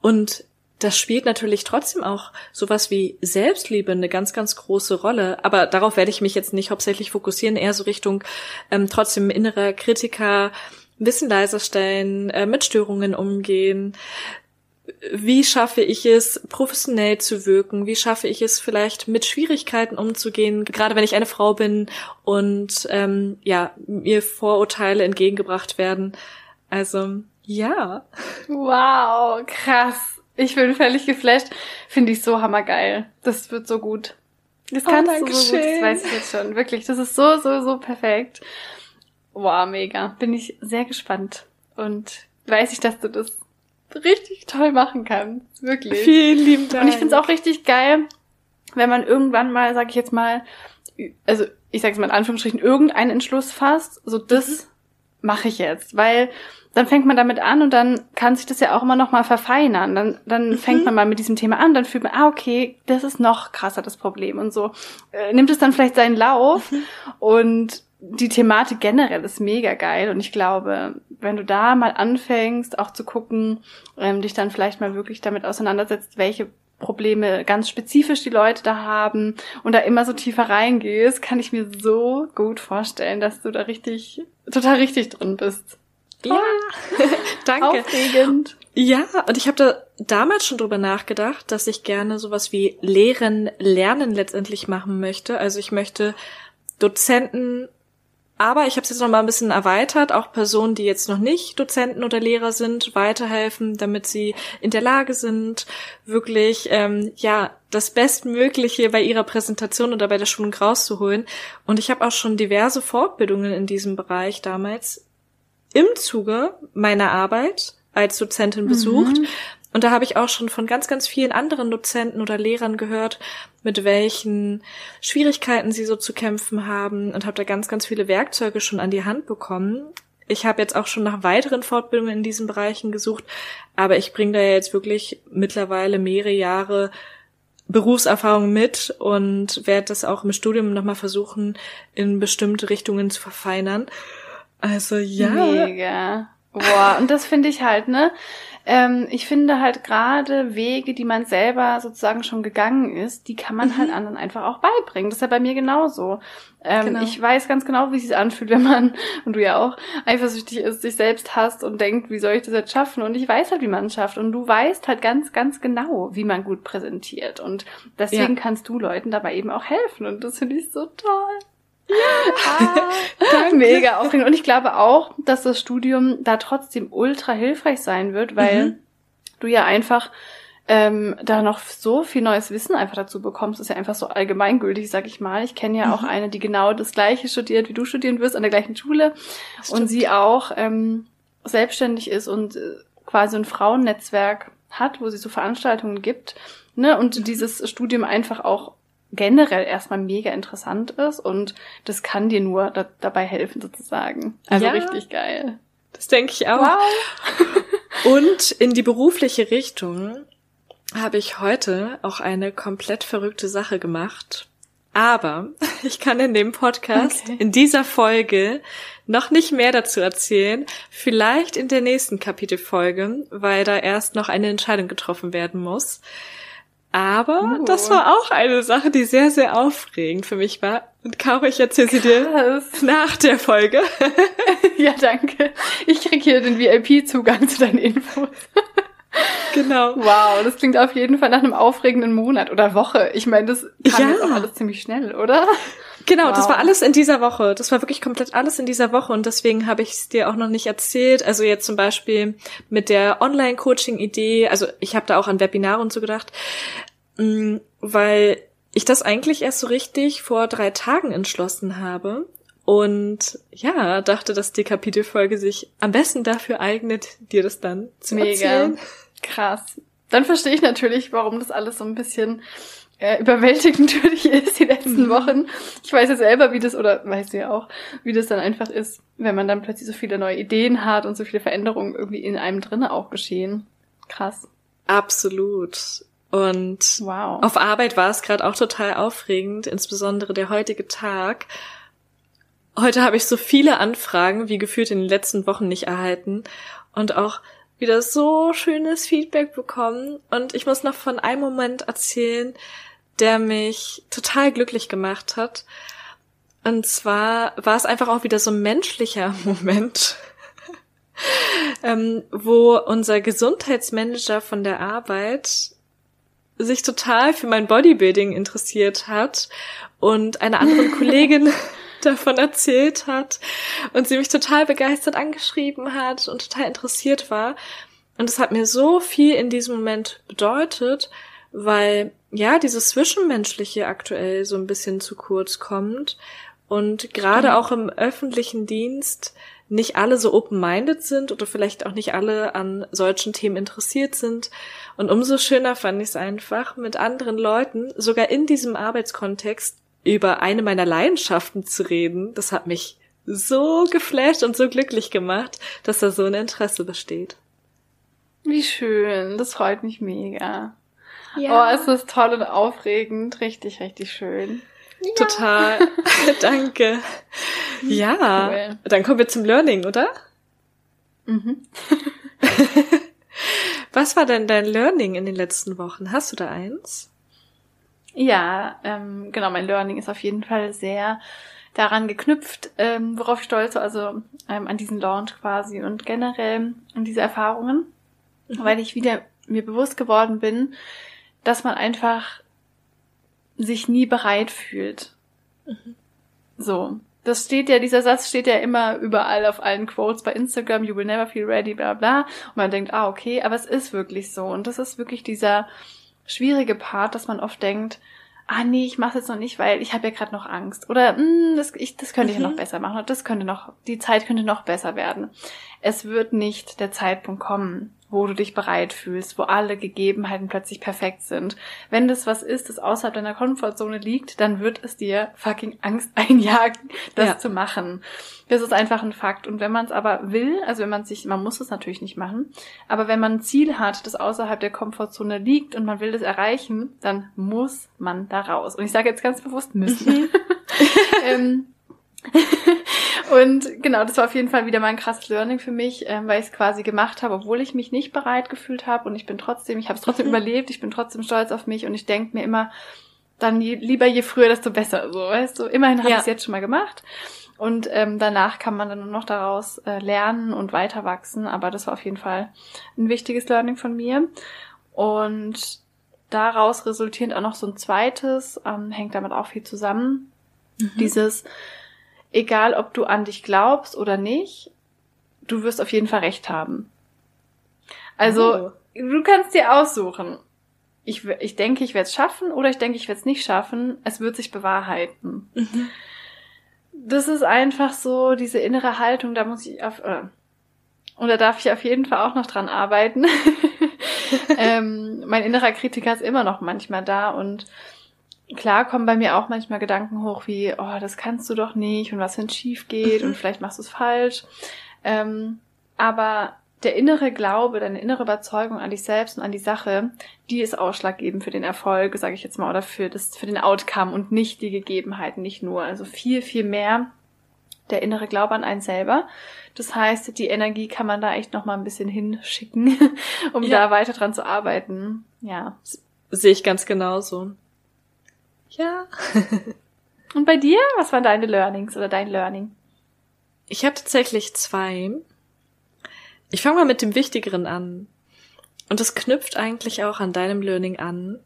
Und das spielt natürlich trotzdem auch sowas wie Selbstliebe eine ganz, ganz große Rolle. Aber darauf werde ich mich jetzt nicht hauptsächlich fokussieren, eher so Richtung ähm, trotzdem innerer Kritiker, Wissen leiser stellen, äh, mit Störungen umgehen. Wie schaffe ich es, professionell zu wirken? Wie schaffe ich es, vielleicht mit Schwierigkeiten umzugehen, gerade wenn ich eine Frau bin und ähm, ja mir Vorurteile entgegengebracht werden? Also ja. Wow, krass. Ich bin völlig geflasht. Finde ich so hammergeil. Das wird so gut. Das Oh, kannst danke du so gut, das weiß ich jetzt schon. Wirklich, das ist so, so, so perfekt. Wow, mega. Bin ich sehr gespannt. Und weiß ich, dass du das richtig toll machen kannst. Wirklich. Vielen lieben Dank. Und ich finde es auch richtig geil, wenn man irgendwann mal, sag ich jetzt mal, also ich sage es mal in Anführungsstrichen, irgendeinen Entschluss fasst, so das mache ich jetzt, weil dann fängt man damit an und dann kann sich das ja auch immer noch mal verfeinern. Dann, dann fängt man mal mit diesem Thema an, dann fühlt man, ah okay, das ist noch krasser das Problem und so äh, nimmt es dann vielleicht seinen Lauf und die Thematik generell ist mega geil und ich glaube, wenn du da mal anfängst, auch zu gucken, ähm, dich dann vielleicht mal wirklich damit auseinandersetzt, welche Probleme ganz spezifisch die Leute da haben und da immer so tiefer reingehst, kann ich mir so gut vorstellen, dass du da richtig, total richtig drin bist. ja, danke. Aufregend. Ja, und ich habe da damals schon drüber nachgedacht, dass ich gerne sowas wie Lehren, Lernen letztendlich machen möchte. Also ich möchte Dozenten, aber ich habe es jetzt noch mal ein bisschen erweitert, auch Personen, die jetzt noch nicht Dozenten oder Lehrer sind, weiterhelfen, damit sie in der Lage sind, wirklich ähm, ja das Bestmögliche bei ihrer Präsentation oder bei der Schulung rauszuholen. Und ich habe auch schon diverse Fortbildungen in diesem Bereich damals im Zuge meiner Arbeit als Dozentin besucht. Und da habe ich auch schon von ganz, ganz vielen anderen Dozenten oder Lehrern gehört, mit welchen Schwierigkeiten sie so zu kämpfen haben und habe da ganz, ganz viele Werkzeuge schon an die Hand bekommen. Ich habe jetzt auch schon nach weiteren Fortbildungen in diesen Bereichen gesucht, aber ich bringe da jetzt wirklich mittlerweile mehrere Jahre Berufserfahrung mit und werde das auch im Studium nochmal versuchen, in bestimmte Richtungen zu verfeinern. Also ja. Mega. Boah, und das finde ich halt, ne? Ähm, ich finde halt gerade Wege, die man selber sozusagen schon gegangen ist, die kann man halt anderen einfach auch beibringen. Das ist ja bei mir genauso. Ähm, Genau. Ich weiß ganz genau, wie es sich anfühlt, wenn man, und du ja auch, eifersüchtig ist, sich selbst hasst und denkt, wie soll ich das jetzt schaffen? Und ich weiß halt, wie man es schafft. Und du weißt halt ganz, ganz genau, wie man gut präsentiert. Und deswegen kannst du Leuten dabei eben auch helfen. Und das finde ich so toll. Ja, Danke. mega aufregend. Und ich glaube auch, dass das Studium da trotzdem ultra hilfreich sein wird, weil Mhm. du ja einfach ähm, da noch so viel neues Wissen einfach dazu bekommst. Ist ja einfach so allgemeingültig, sag ich mal. Ich kenne ja auch Mhm. eine, die genau das gleiche studiert, wie du studieren wirst, an der gleichen Schule. Und sie auch ähm, selbstständig ist und äh, quasi ein Frauennetzwerk hat, wo sie so Veranstaltungen gibt. Ne? Und Mhm. dieses Studium einfach auch generell erstmal mega interessant ist und das kann dir nur da, dabei helfen sozusagen. Also Ja. richtig geil. Das denke ich auch. Und in die berufliche Richtung habe ich heute auch eine komplett verrückte Sache gemacht. Aber ich kann in dem Podcast, Okay. in dieser Folge, noch nicht mehr dazu erzählen. Vielleicht in der nächsten Kapitelfolge, weil da erst noch eine Entscheidung getroffen werden muss. Aber Uh. das war auch eine Sache, die sehr, sehr aufregend für mich war. Und Caro, ich erzähle sie dir nach der Folge. Ja, danke. Ich krieg hier den VIP-Zugang zu deinen Infos. genau. Wow, das klingt auf jeden Fall nach einem aufregenden Monat oder Woche. Ich meine, das kam Ja. jetzt auch alles ziemlich schnell, oder? Genau, das Wow. war alles in dieser Woche. Das war wirklich komplett alles in dieser Woche und deswegen habe ich es dir auch noch nicht erzählt. Also jetzt zum Beispiel mit der Online-Coaching-Idee. Also ich habe da auch an Webinare und so gedacht, mh, weil ich das eigentlich erst so richtig vor drei Tagen entschlossen habe. Und ja, dachte, dass die Kapitelfolge sich am besten dafür eignet, dir das dann zu Mega. erzählen. Krass. Dann verstehe ich natürlich, warum das alles so ein bisschen äh, überwältigend für dich ist die letzten Mhm. Wochen. Ich weiß ja selber, wie das, oder weißt du ja auch, wie das dann einfach ist, wenn man dann plötzlich so viele neue Ideen hat und so viele Veränderungen irgendwie in einem drinne auch geschehen. Krass. Absolut. Und Wow. Auf Arbeit war es gerade auch total aufregend, insbesondere der heutige Tag. Heute habe ich so viele Anfragen wie gefühlt in den letzten Wochen nicht erhalten und auch wieder so schönes Feedback bekommen und ich muss noch von einem Moment erzählen, der mich total glücklich gemacht hat. Und zwar war es einfach auch wieder so ein menschlicher Moment, ähm, wo unser Gesundheitsmanager von der Arbeit sich total für mein Bodybuilding interessiert hat und einer anderen Kollegin davon erzählt hat und sie mich total begeistert angeschrieben hat und total interessiert war. Und es hat mir so viel in diesem Moment bedeutet, weil ja, dieses Zwischenmenschliche aktuell so ein bisschen zu kurz kommt und gerade mhm. auch im öffentlichen Dienst nicht alle so open-minded sind oder vielleicht auch nicht alle an solchen Themen interessiert sind. Und umso schöner fand ich es einfach, mit anderen Leuten, sogar in diesem Arbeitskontext, über eine meiner Leidenschaften zu reden. Das hat mich so geflasht und so glücklich gemacht, dass da so ein Interesse besteht. Wie schön, das freut mich mega. Ja. Oh, es ist toll und aufregend, richtig, richtig schön. Ja. Total. Danke. Ja, cool. dann kommen wir zum Learning, oder? Mhm. Was war denn dein Learning in den letzten Wochen? Hast du da eins? Ja, ähm, genau, mein Learning ist auf jeden Fall sehr daran geknüpft, ähm, worauf ich stolz also ähm, an diesen Launch quasi und generell an diese Erfahrungen, mhm. weil ich wieder mir bewusst geworden bin, dass man einfach sich nie bereit fühlt. Mhm. So. Das steht ja, dieser Satz steht ja immer überall auf allen Quotes bei Instagram, you will never feel ready, bla bla. Und man denkt, ah, okay, aber es ist wirklich so. Und das ist wirklich dieser schwierige Part, dass man oft denkt, ah nee, ich mache jetzt noch nicht, weil ich habe ja gerade noch Angst. Oder mm, das, ich, das könnte mhm. ich ja noch besser machen. Oder das könnte noch, die Zeit könnte noch besser werden. Es wird nicht der Zeitpunkt kommen, wo du dich bereit fühlst, wo alle Gegebenheiten plötzlich perfekt sind. Wenn das was ist, das außerhalb deiner Komfortzone liegt, dann wird es dir fucking Angst einjagen, das ja. zu machen. Das ist einfach ein Fakt. Und wenn man es aber will, also wenn man sich, man muss es natürlich nicht machen, aber wenn man ein Ziel hat, das außerhalb der Komfortzone liegt und man will das erreichen, dann muss man da raus. Und ich sage jetzt ganz bewusst müssen. Mhm. ähm, und genau, das war auf jeden Fall wieder mal ein krasses Learning für mich, ähm, weil ich es quasi gemacht habe, obwohl ich mich nicht bereit gefühlt habe und ich bin trotzdem, ich habe es trotzdem mhm. überlebt, ich bin trotzdem stolz auf mich und ich denke mir immer, dann je, lieber je früher, desto besser. So, weißt du, immerhin habe ja. ich es jetzt schon mal gemacht. Und ähm, danach kann man dann nur noch daraus äh, lernen und weiter wachsen. Aber das war auf jeden Fall ein wichtiges Learning von mir. Und daraus resultierend auch noch so ein zweites, ähm, hängt damit auch viel zusammen. Mhm. Dieses, egal ob du an dich glaubst oder nicht, du wirst auf jeden Fall recht haben. Also, oh. du kannst dir aussuchen. Ich, ich denke, ich werde es schaffen oder ich denke, ich werde es nicht schaffen. Es wird sich bewahrheiten. Mhm. Das ist einfach so diese innere Haltung, da muss ich auf, äh, und da darf ich auf jeden Fall auch noch dran arbeiten. ähm, mein innerer Kritiker ist immer noch manchmal da und klar kommen bei mir auch manchmal Gedanken hoch wie, oh, das kannst du doch nicht und was wenn schief geht mhm. und vielleicht machst du es falsch. Ähm, aber der innere Glaube, deine innere Überzeugung an dich selbst und an die Sache, die ist ausschlaggebend für den Erfolg, sage ich jetzt mal, oder für das, für den Outcome und nicht die Gegebenheiten, nicht nur. Also viel, viel mehr der innere Glaube an einen selber. Das heißt, die Energie kann man da echt noch mal ein bisschen hinschicken, um ja. da weiter dran zu arbeiten. Ja. Sehe ich ganz genauso. Ja. Und bei dir? Was waren deine Learnings oder dein Learning? Ich habe tatsächlich zwei. Ich fange mal mit dem Wichtigeren an. Und das knüpft eigentlich auch an deinem Learning an.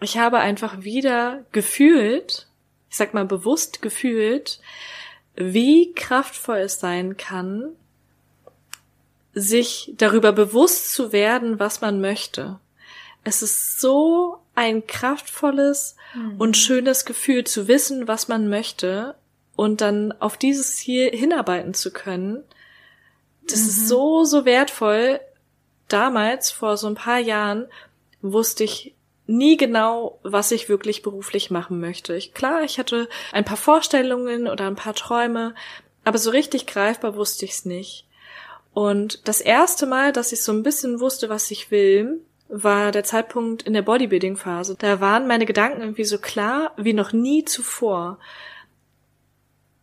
Ich habe einfach wieder gefühlt, ich sag mal bewusst gefühlt, wie kraftvoll es sein kann, sich darüber bewusst zu werden, was man möchte. Es ist so ein kraftvolles mhm. und schönes Gefühl zu wissen, was man möchte und dann auf dieses Ziel hinarbeiten zu können. Das mhm. ist so, so wertvoll. Damals, vor so ein paar Jahren, wusste ich nie genau, was ich wirklich beruflich machen möchte. Ich, klar, ich hatte ein paar Vorstellungen oder ein paar Träume, aber so richtig greifbar wusste ich es nicht. Und das erste Mal, dass ich so ein bisschen wusste, was ich will, war der Zeitpunkt in der Bodybuilding-Phase. Da waren meine Gedanken irgendwie so klar wie noch nie zuvor.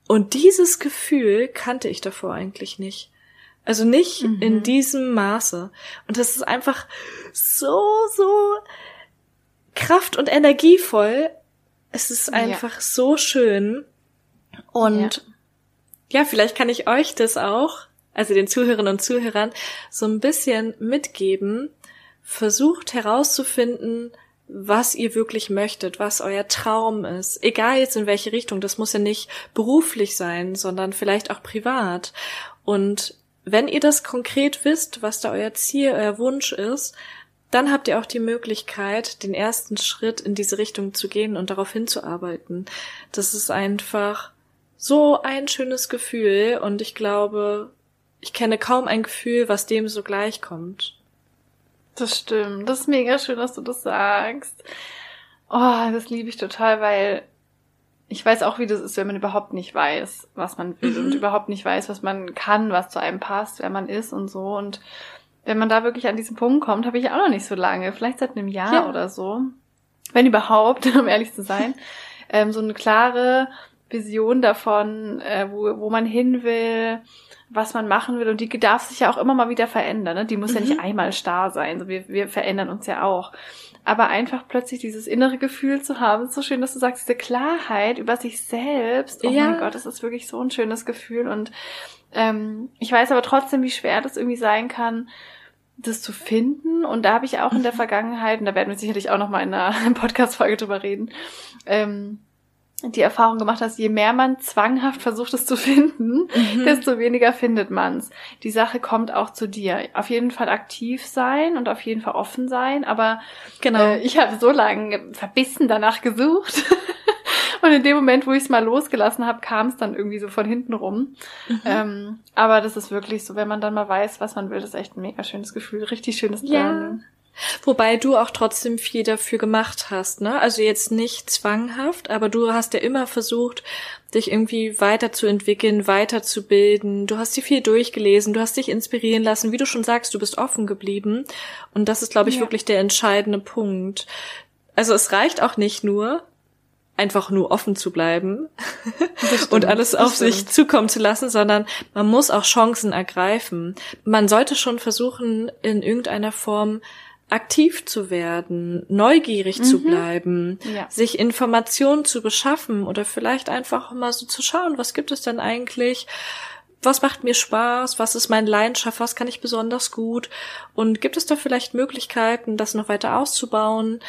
Und dieses Gefühl kannte ich davor eigentlich nicht. Also nicht mhm. in diesem Maße. Und das ist einfach so, so kraft- und energievoll. Es ist einfach ja. so schön. Und ja. ja, vielleicht kann ich euch das auch, also den Zuhörerinnen und Zuhörern, so ein bisschen mitgeben. Versucht herauszufinden, was ihr wirklich möchtet, was euer Traum ist. Egal jetzt in welche Richtung, das muss ja nicht beruflich sein, sondern vielleicht auch privat. Und wenn ihr das konkret wisst, was da euer Ziel, euer Wunsch ist, dann habt ihr auch die Möglichkeit, den ersten Schritt in diese Richtung zu gehen und darauf hinzuarbeiten. Das ist einfach so ein schönes Gefühl und ich glaube, ich kenne kaum ein Gefühl, was dem so gleichkommt. Das stimmt. Das ist mega schön, dass du das sagst. Oh, das liebe ich total, weil ich weiß auch, wie das ist, wenn man überhaupt nicht weiß, was man will mhm. und überhaupt nicht weiß, was man kann, was zu einem passt, wer man ist und so. Und wenn man da wirklich an diesen Punkt kommt, habe ich auch noch nicht so lange, vielleicht seit einem Jahr ja. oder so, wenn überhaupt, um ehrlich zu sein, ähm, so eine klare Vision davon, äh, wo, wo man hin will, was man machen will. Und die darf sich ja auch immer mal wieder verändern. Ne? Die muss mhm. ja nicht mhm. einmal starr sein. So, wir, wir verändern uns ja auch. Aber einfach plötzlich dieses innere Gefühl zu haben, ist so schön, dass du sagst, diese Klarheit über sich selbst. Oh ja. mein Gott, das ist wirklich so ein schönes Gefühl. Und ähm, ich weiß aber trotzdem, wie schwer das irgendwie sein kann, das zu finden. Und da habe ich auch in der mhm. Vergangenheit, und da werden wir sicherlich auch noch mal in einer Podcast-Folge drüber reden, ähm, die Erfahrung gemacht hast, je mehr man zwanghaft versucht es zu finden, mhm. desto weniger findet man's. Die Sache kommt auch zu dir. Auf jeden Fall aktiv sein und auf jeden Fall offen sein, aber genau. Äh, ich habe so lange verbissen danach gesucht. und in dem Moment, wo ich es mal losgelassen habe, kam es dann irgendwie so von hinten rum. Mhm. Ähm, aber das ist wirklich so, wenn man dann mal weiß, was man will, das ist echt ein mega schönes Gefühl, richtig schönes Lernen. Ja. Wobei du auch trotzdem viel dafür gemacht hast, ne? Also jetzt nicht zwanghaft, aber du hast ja immer versucht, dich irgendwie weiterzuentwickeln, weiterzubilden. Du hast dir viel durchgelesen, du hast dich inspirieren lassen. Wie du schon sagst, du bist offen geblieben. Und das ist, glaube ich, ja. wirklich der entscheidende Punkt. Also es reicht auch nicht nur, einfach nur offen zu bleiben und alles auf sich zukommen zu lassen, sondern man muss auch Chancen ergreifen. Man sollte schon versuchen, in irgendeiner Form aktiv zu werden, neugierig mhm. zu bleiben, ja. sich Informationen zu beschaffen oder vielleicht einfach mal so zu schauen, was gibt es denn eigentlich, was macht mir Spaß, was ist meine Leidenschaft, was kann ich besonders gut und gibt es da vielleicht Möglichkeiten, das noch weiter auszubauen?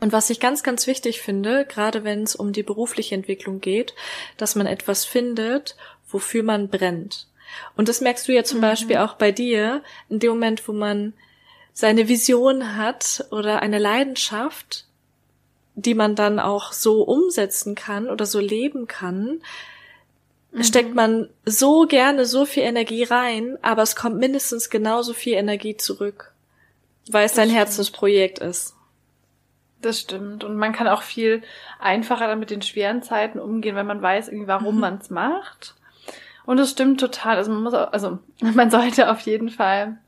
Und was ich ganz, ganz wichtig finde, gerade wenn es um die berufliche Entwicklung geht, dass man etwas findet, wofür man brennt. Und das merkst du ja zum mhm. Beispiel auch bei dir, in dem Moment, wo man seine Vision hat oder eine Leidenschaft, die man dann auch so umsetzen kann oder so leben kann, mhm. steckt man so gerne so viel Energie rein, aber es kommt mindestens genauso viel Energie zurück, weil es das dein stimmt. Herzensprojekt ist. Das stimmt. Und man kann auch viel einfacher dann mit den schweren Zeiten umgehen, wenn man weiß, irgendwie, warum mhm. man es macht. Und das stimmt total. Also man muss auch, also man sollte auf jeden Fall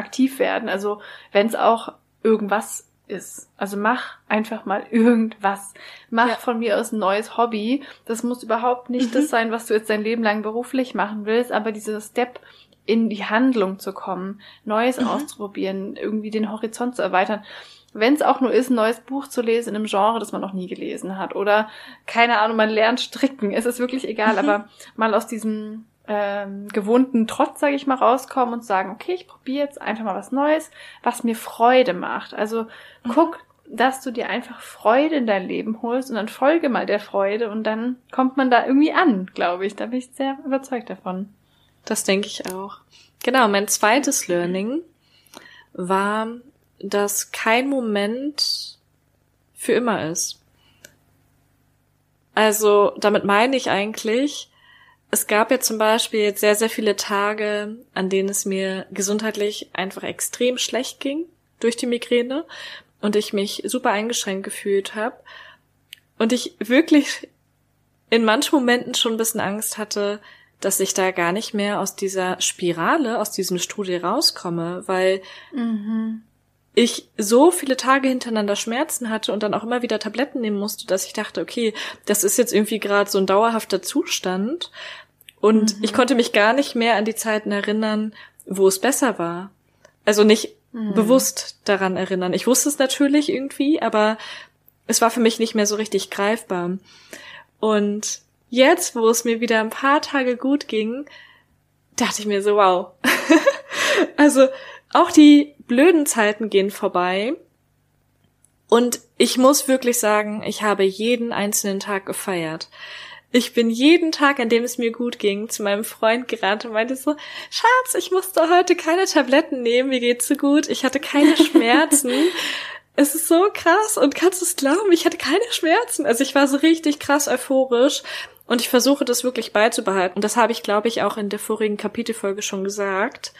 aktiv werden. Also wenn es auch irgendwas ist. Also mach einfach mal irgendwas. Mach ja. von mir aus ein neues Hobby. Das muss überhaupt nicht mhm. das sein, was du jetzt dein Leben lang beruflich machen willst, aber dieser Step in die Handlung zu kommen, Neues mhm. auszuprobieren, irgendwie den Horizont zu erweitern. Wenn es auch nur ist, ein neues Buch zu lesen in einem Genre, das man noch nie gelesen hat. Oder, keine Ahnung, man lernt stricken. Es ist wirklich egal, mhm. aber mal aus diesem ähm, gewohnten Trotz, sage ich mal, rauskommen und sagen, okay, ich probiere jetzt einfach mal was Neues, was mir Freude macht. Also mhm. guck, dass du dir einfach Freude in dein Leben holst und dann folge mal der Freude und dann kommt man da irgendwie an, glaube ich. Da bin ich sehr überzeugt davon. Das denke ich auch. Genau, mein zweites Learning war, dass kein Moment für immer ist. Also damit meine ich eigentlich, es gab ja zum Beispiel jetzt sehr, sehr viele Tage, an denen es mir gesundheitlich einfach extrem schlecht ging durch die Migräne und ich mich super eingeschränkt gefühlt habe und ich wirklich in manchen Momenten schon ein bisschen Angst hatte, dass ich da gar nicht mehr aus dieser Spirale, aus diesem Strudel rauskomme, weil mhm. ich so viele Tage hintereinander Schmerzen hatte und dann auch immer wieder Tabletten nehmen musste, dass ich dachte, okay, das ist jetzt irgendwie gerade so ein dauerhafter Zustand Und mhm. ich konnte mich gar nicht mehr an die Zeiten erinnern, wo es besser war. Also nicht mhm. bewusst daran erinnern. Ich wusste es natürlich irgendwie, aber es war für mich nicht mehr so richtig greifbar. Und jetzt, wo es mir wieder ein paar Tage gut ging, dachte ich mir so, wow. also auch die blöden Zeiten gehen vorbei. Und ich muss wirklich sagen, ich habe jeden einzelnen Tag gefeiert. Ich bin jeden Tag, an dem es mir gut ging, zu meinem Freund gerannt und meinte so, Schatz, ich musste heute keine Tabletten nehmen, mir geht's so gut, ich hatte keine Schmerzen. es ist so krass und kannst du es glauben, ich hatte keine Schmerzen. Also ich war so richtig krass euphorisch und ich versuche das wirklich beizubehalten. Und das habe ich, glaube ich, auch in der vorigen Kapitelfolge schon gesagt.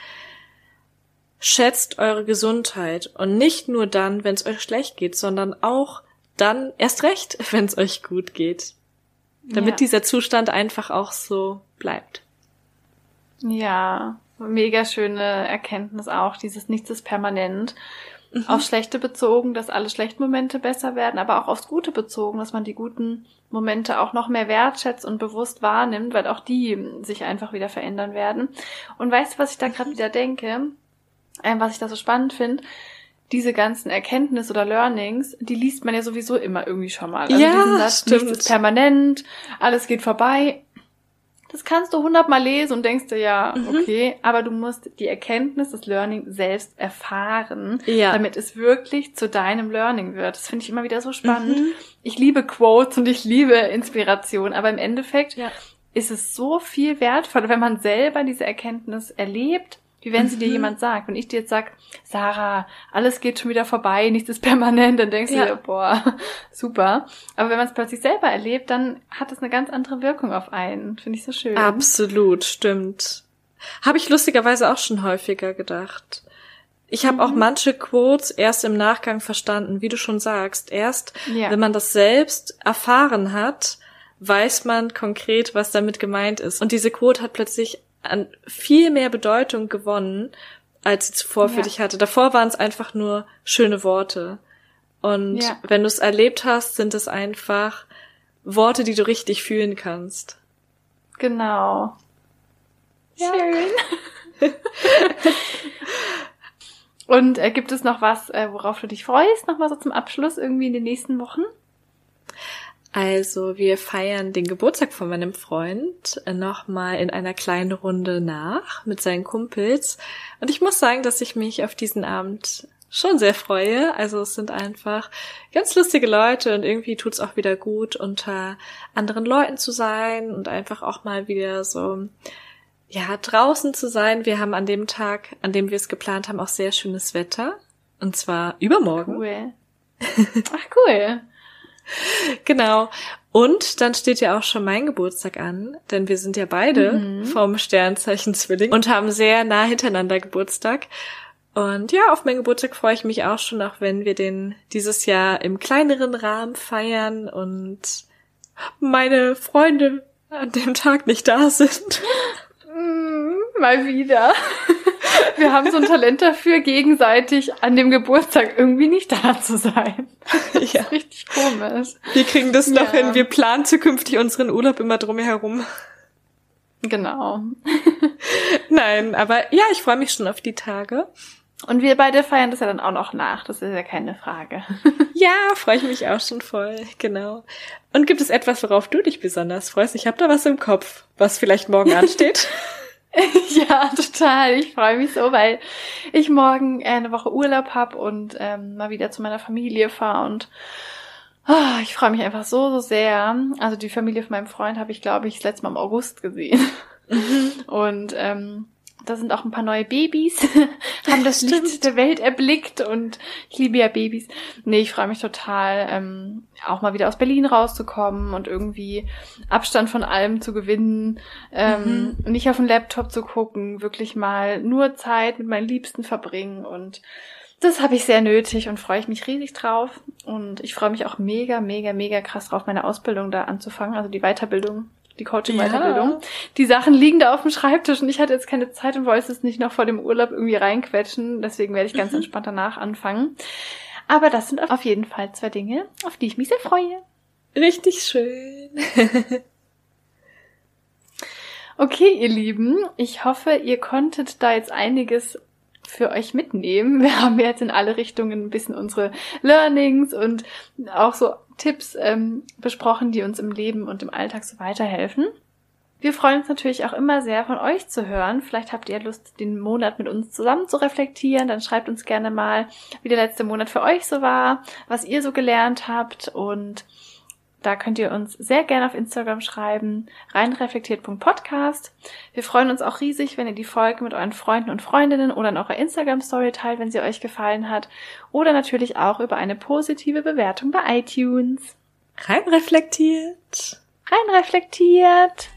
Schätzt eure Gesundheit und nicht nur dann, wenn es euch schlecht geht, sondern auch dann erst recht, wenn es euch gut geht damit ja. dieser Zustand einfach auch so bleibt. Ja, mega schöne Erkenntnis auch, dieses Nichts ist permanent. Mhm. Auf Schlechte bezogen, dass alle schlechten Momente besser werden, aber auch aufs Gute bezogen, dass man die guten Momente auch noch mehr wertschätzt und bewusst wahrnimmt, weil auch die sich einfach wieder verändern werden. Und weißt du, was ich da gerade wieder denke? Ähm, was ich da so spannend finde? Diese ganzen Erkenntnisse oder Learnings, die liest man ja sowieso immer irgendwie schon mal. Also ja, diesen Satz, stimmt. nichts ist permanent, alles geht vorbei. Das kannst du hundertmal lesen und denkst dir, ja, mhm. okay, aber du musst die Erkenntnis, das Learning selbst erfahren, ja. damit es wirklich zu deinem Learning wird. Das finde ich immer wieder so spannend. Mhm. Ich liebe Quotes und ich liebe Inspiration, aber im Endeffekt ja. ist es so viel wertvoller, wenn man selber diese Erkenntnis erlebt wie wenn sie dir mhm. jemand sagt. Wenn ich dir jetzt sag, Sarah, alles geht schon wieder vorbei, nichts ist permanent, dann denkst ja. du dir, boah, super. Aber wenn man es plötzlich selber erlebt, dann hat es eine ganz andere Wirkung auf einen. Finde ich so schön. Absolut, stimmt. Habe ich lustigerweise auch schon häufiger gedacht. Ich habe mhm. auch manche Quotes erst im Nachgang verstanden, wie du schon sagst. Erst, ja. wenn man das selbst erfahren hat, weiß man konkret, was damit gemeint ist. Und diese Quote hat plötzlich an viel mehr Bedeutung gewonnen, als sie zuvor ja. für dich hatte. Davor waren es einfach nur schöne Worte. Und ja. wenn du es erlebt hast, sind es einfach Worte, die du richtig fühlen kannst. Genau. Ja. Schön. Und äh, gibt es noch was, äh, worauf du dich freust, noch mal so zum Abschluss irgendwie in den nächsten Wochen? Also wir feiern den Geburtstag von meinem Freund nochmal in einer kleinen Runde nach mit seinen Kumpels. Und ich muss sagen, dass ich mich auf diesen Abend schon sehr freue. Also es sind einfach ganz lustige Leute und irgendwie tut's auch wieder gut, unter anderen Leuten zu sein und einfach auch mal wieder so, ja, draußen zu sein. Wir haben an dem Tag, an dem wir es geplant haben, auch sehr schönes Wetter. Und zwar übermorgen. Cool. Ach cool. Genau. Und dann steht ja auch schon mein Geburtstag an, denn wir sind ja beide mhm. vom Sternzeichen Zwilling und haben sehr nah hintereinander Geburtstag. Und ja, auf meinen Geburtstag freue ich mich auch schon, auch wenn wir den dieses Jahr im kleineren Rahmen feiern und meine Freunde an dem Tag nicht da sind. Mm, mal wieder. Wir haben so ein Talent dafür, gegenseitig an dem Geburtstag irgendwie nicht da zu sein. Das ja. ist richtig komisch. Wir kriegen das ja. noch hin. Wir planen zukünftig unseren Urlaub immer drumherum. Genau. Nein, aber ja, ich freue mich schon auf die Tage. Und wir beide feiern das ja dann auch noch nach, das ist ja keine Frage. ja, freue ich mich auch schon voll, genau. Und gibt es etwas, worauf du dich besonders freust? Ich habe da was im Kopf, was vielleicht morgen ansteht. ja, total. Ich freue mich so, weil ich morgen äh, eine Woche Urlaub hab und ähm, mal wieder zu meiner Familie fahre und oh, ich freue mich einfach so, so sehr. Also die Familie von meinem Freund habe ich, glaube ich, das letzte Mal im August gesehen. Mhm. Und ähm, da sind auch ein paar neue Babys, haben das Licht der Welt erblickt und ich liebe ja Babys. Nee, ich freue mich total, ähm, auch mal wieder aus Berlin rauszukommen und irgendwie Abstand von allem zu gewinnen, ähm, mhm. nicht auf den Laptop zu gucken, wirklich mal nur Zeit mit meinen Liebsten verbringen und das habe ich sehr nötig und freue ich mich riesig drauf. Und ich freue mich auch mega, mega, mega krass drauf, meine Ausbildung da anzufangen, also die Weiterbildung die Coaching-Weiterbildung. Ja. Die Sachen liegen da auf dem Schreibtisch und ich hatte jetzt keine Zeit und wollte es nicht noch vor dem Urlaub irgendwie reinquetschen. Deswegen werde ich ganz mhm. entspannt danach anfangen. Aber das sind auf jeden Fall zwei Dinge, auf die ich mich sehr freue. Richtig schön. Okay, ihr Lieben, ich hoffe, ihr konntet da jetzt einiges für euch mitnehmen. Wir haben jetzt in alle Richtungen ein bisschen unsere Learnings und auch so Tipps ähm, besprochen, die uns im Leben und im Alltag so weiterhelfen. Wir freuen uns natürlich auch immer sehr, von euch zu hören. Vielleicht habt ihr Lust, den Monat mit uns zusammen zu reflektieren. Dann schreibt uns gerne mal, wie der letzte Monat für euch so war, was ihr so gelernt habt und da könnt ihr uns sehr gerne auf Instagram schreiben, reinreflektiert.podcast. Wir freuen uns auch riesig, wenn ihr die Folge mit euren Freunden und Freundinnen oder in eurer Instagram-Story teilt, wenn sie euch gefallen hat. Oder natürlich auch über eine positive Bewertung bei iTunes. Reinreflektiert. Reinreflektiert.